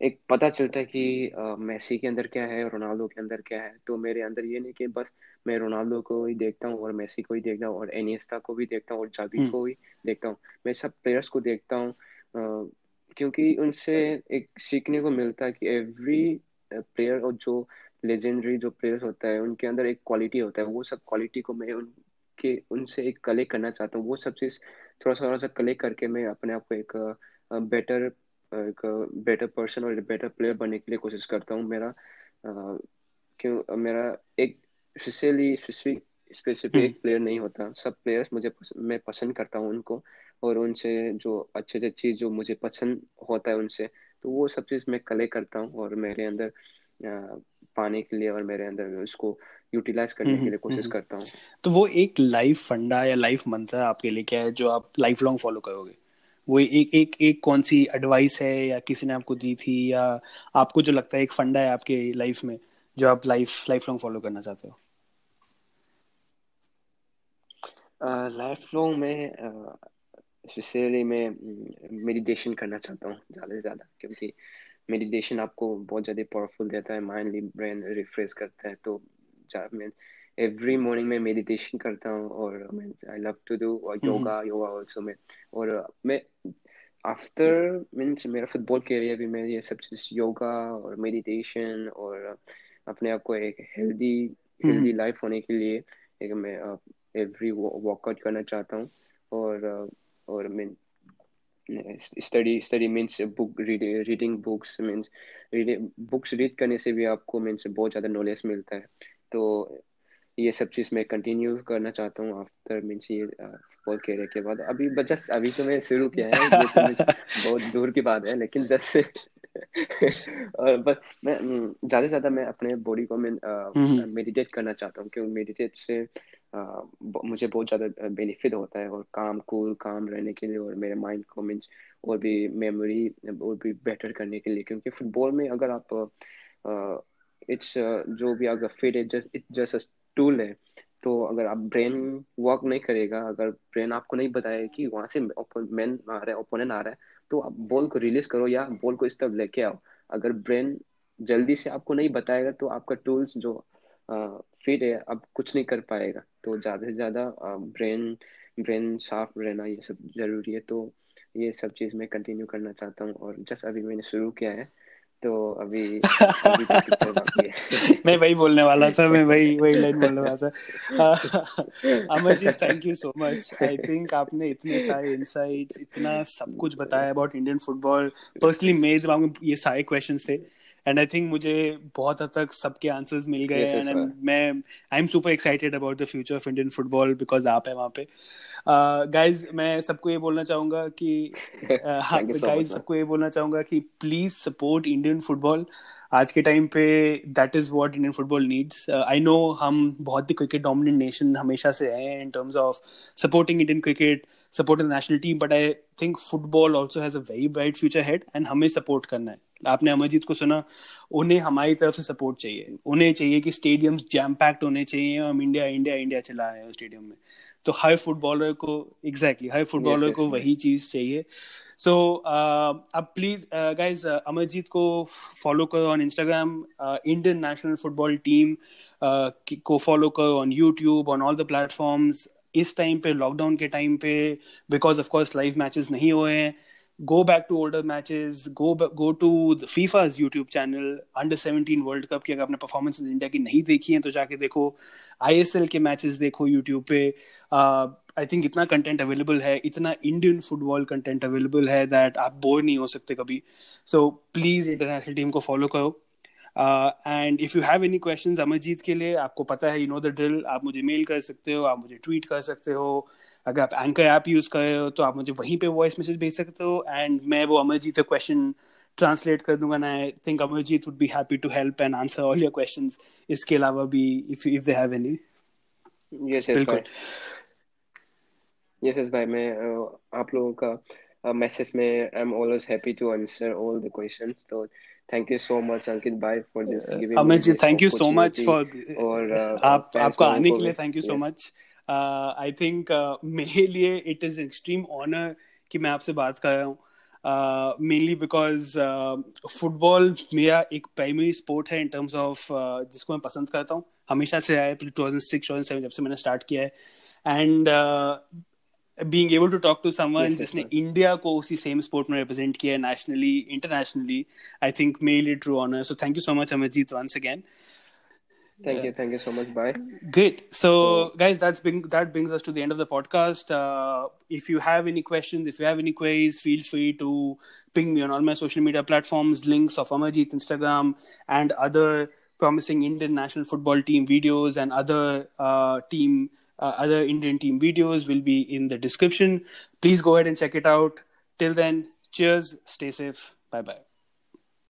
एक पता चलता है कि मेसी के अंदर क्या है रोनाल्डो के अंदर क्या है तो मेरे अंदर ये नहीं कि बस मैं रोनाल्डो को ही देखता हूँ और मेसी को ही देखता हूँ और एनिस्टा को भी देखता हूँ और जाबी हम्म। को ही देखता हूँ मैं सब प्लेयर्स को देखता हूँ क्योंकि उनसे एक सीखने को मिलता है कि एवरी प्लेयर और जो लेजेंडरी जो प्लेयर्स होता है उनके अंदर एक क्वालिटी होता है वो सब क्वालिटी को मैं उनके उनसे एक कलेक्ट करना चाहता हूँ। वो सब चीज़ थोड़ा सा थोड़ा सा कलेक्ट करके मैं अपने आप को एक बेटर एक बेटर पर्सन और बेटर प्लेयर बनने के लिए कोशिश करता हूँ। मेरा क्यों मेरा एक स्पेशली स्पेसिफिक स्पेसिफिक प्लेयर नहीं होता। सब प्लेयर्स मुझे पस, मैं पसंद करता हूँ उनको और उनसे जो अच्छे अच्छे चीज़ जो मुझे पसंद होता है उनसे तो वो सब चीज़ मैं कलेक्ट करता हूँ और मेरे अंदर पाने के लिए और मेरे अंदर उसको यूटिलाइज करने हम्म, के लिए कोशिश हम्म। करता हूँ। तो वो एक लाइफ फंडा या लाइफ मंत्र आपके लिए क्या है जो आप लाइफ लॉन्ग फॉलो करोगे? वो एक एक एक कौन सी एडवाइस है या किसी ने आपको दी थी या आपको जो लगता है एक फंडा है आपके लाइफ में जो आप लाइफ लाइफ लॉन्ग फॉलो करना चाहते हो? लाइफ लॉन्ग में स्पेशली मैं मेडिटेशन करना चाहता हूँ ज़्यादा से ज़्यादा क्योंकि मेडिटेशन आपको बहुत ज़्यादा पावरफुल देता है माइंडली ब्रेन रिफ्रेश करता है तो मैं एवरी मॉर्निंग में मेडिटेशन करता हूँ और I love to do yoga yoga also में और मैं आफ्टर मीन्स मेरा फुटबॉल कैरियर भी मैं ये सब चीज़ योगा और मेडिटेशन और अपने आप को एक हेल्दी हेल्दी लाइफ होने के लिए एक मैं एवरी वर्कआउट करना चाहता हूँ और और मैं study study means book reading books means books read करने से भी आपको मीन्स बहुत ज़्यादा नॉलेज मिलता है। तो ये सब चीज़ मैं कंटिन्यू करना चाहता हूँ आफ्टर मीन्स ये फुटबॉल कैरियर के बाद। अभी जस्ट अभी तो मैं शुरू किया है तो बहुत दूर की बात है लेकिन जस्ट और बस मैं ज़्यादा से ज़्यादा मैं अपने बॉडी को मैं मेडिटेट करना चाहता हूँ क्योंकि मेडिटेट से मुझे बहुत ज़्यादा बेनिफिट होता है और काम कूल काम रहने के लिए और मेरे माइंड को मीन्स और भी मेमोरी और भी बेटर करने के लिए। क्योंकि फुटबॉल में अगर आप इट्स जो भी अगर फिट है जस्ट इट्स जस्ट टूल है तो अगर आप ब्रेन वर्क नहीं करेगा, अगर ब्रेन आपको नहीं बताएगा कि वहाँ से मैन आ रहा है ओपोनेंट आ रहा है तो आप बॉल को रिलीज़ करो या बॉल को इस तरफ़ लेके आओ। अगर ब्रेन जल्दी से आपको नहीं बताएगा तो आपका टूल्स जो फिट है अब कुछ नहीं कर पाएगा। तो ज़्यादा से ज़्यादा ब्रेन ब्रेन शार्प रहना ये सब ज़रूरी है। तो ये सब चीज़ मैं कंटिन्यू करना चाहता हूँ और जस्ट अभी मैंने शुरू किया है तो अभी, अभी तो मैं वही बोलने वाला था मैं वही वही लाइन बोलने वाला था। Amar ji thank you so much I think आपने इतने सारे इनसाइट्स इतना सब कुछ बताया अबाउट इंडियन फुटबॉल पर्सनली मेरे दिमाग में ये सारे क्वेश्चंस थे। एंड आई थिंक मुझे बहुत हद तक सबके आंसर्स मिल गए एंड yes, मैं I am super excited about the future of Indian football because आप है वहाँ पे. गाइज़ uh, मैं सबको ये बोलना चाहूँगा कि गाइज़ uh, सबको ये बोलना चाहूँगा कि प्लीज़ सपोर्ट इंडियन फुटबॉल आज के टाइम पे that is what Indian football needs I know हम बहुत ही क्रिकेट डोमिनेंट नेशन हमेशा से हैं in terms of supporting Indian cricket supporting national team but I think football also has a very bright future ahead and हमें support करना है. आपने अमरजीत को सुना उन्हें हमारी तरफ़ से सपोर्ट चाहिए। उन्हें चाहिए कि स्टेडियम जैम पैक्ट होने चाहिए हम इंडिया इंडिया इंडिया चला रहे हैं स्टेडियम में। तो हर फुटबॉलर को एग्जैक्टली exactly, हर फुटबॉलर yes, को yes, वही चीज़ चाहिए। सो uh, अब प्लीज़ गाइज़ अमरजीत को फॉलो करो on Instagram Indian national football team को फॉलो करो on YouTube on all the platforms इस टाइम पे लॉकडाउन के टाइम पे because of course live matches नहीं हुए हैं go back to older matches go go to the FIFA's YouTube channel under 17 world cup की अगर आपने परफॉर्मेंस इंडिया की नहीं देखी है तो जाके देखो। आईएसएल के मैचेस देखो यूट्यूब पे। आई uh, थिंक इतना कंटेंट अवेलेबल है इतना इंडियन फुटबॉल कंटेंट अवेलेबल है दैट आप बोर नहीं हो सकते कभी। सो प्लीज़ इंटरनेशनल टीम को फॉलो करो। And if you have any questions Amarjeet के लिए आपको पता है यू नो द ड्रिल आप मुझे मेल कर सकते हो आप मुझे ट्वीट कर सकते हो। अगर आप एंकर ऐप यूज़ कर रहे हो तो आप मुझे वहीं पे वॉइस मैसेज भेज सकते हो एंड मैं वो अमरजीत का क्वेश्चन ट्रांसलेट कर दूँगा ना I think Amarjeet would be happy to help and answer all your questions इसके अलावा भी if if they have any yes yes भाई। यस यस भाई मैं आप लोगों का मैसेज में I am always happy to answer all the questions तो thank you so much Ankit भाई for this giving Amit ji thank you so much for और आप आपको आने के लिए thank you so much I think मेरे लिए इट इज़ एक्सट्रीम ऑनर कि मैं आपसे बात कर रहा हूँ। मेनली बिकॉज़ फुटबॉल मेरा एक प्राइमरी स्पोर्ट है इन टर्म्स ऑफ़ जिसको मैं पसंद करता हूँ। हमेशा से आया two thousand six two thousand seven जब से मैंने स्टार्ट किया है। And being able to talk to someone जिसने इंडिया को उसी सेम स्पोर्ट में रिप्रेजेंट किया है nationally internationally I think mainly true honour so thank you so much Amarjeet once again Thank you, thank you so much. Bye. Great. So, guys, that's been that brings us to the end of the podcast. Uh, if you have any questions, if you have any queries, feel free to ping me on all my social media platforms. Links of Amarjeet Instagram and other promising Indian national football team videos and other uh, team uh, other Indian team videos will be in the description. Please go ahead and check it out. Till then, cheers. Stay safe. Bye bye.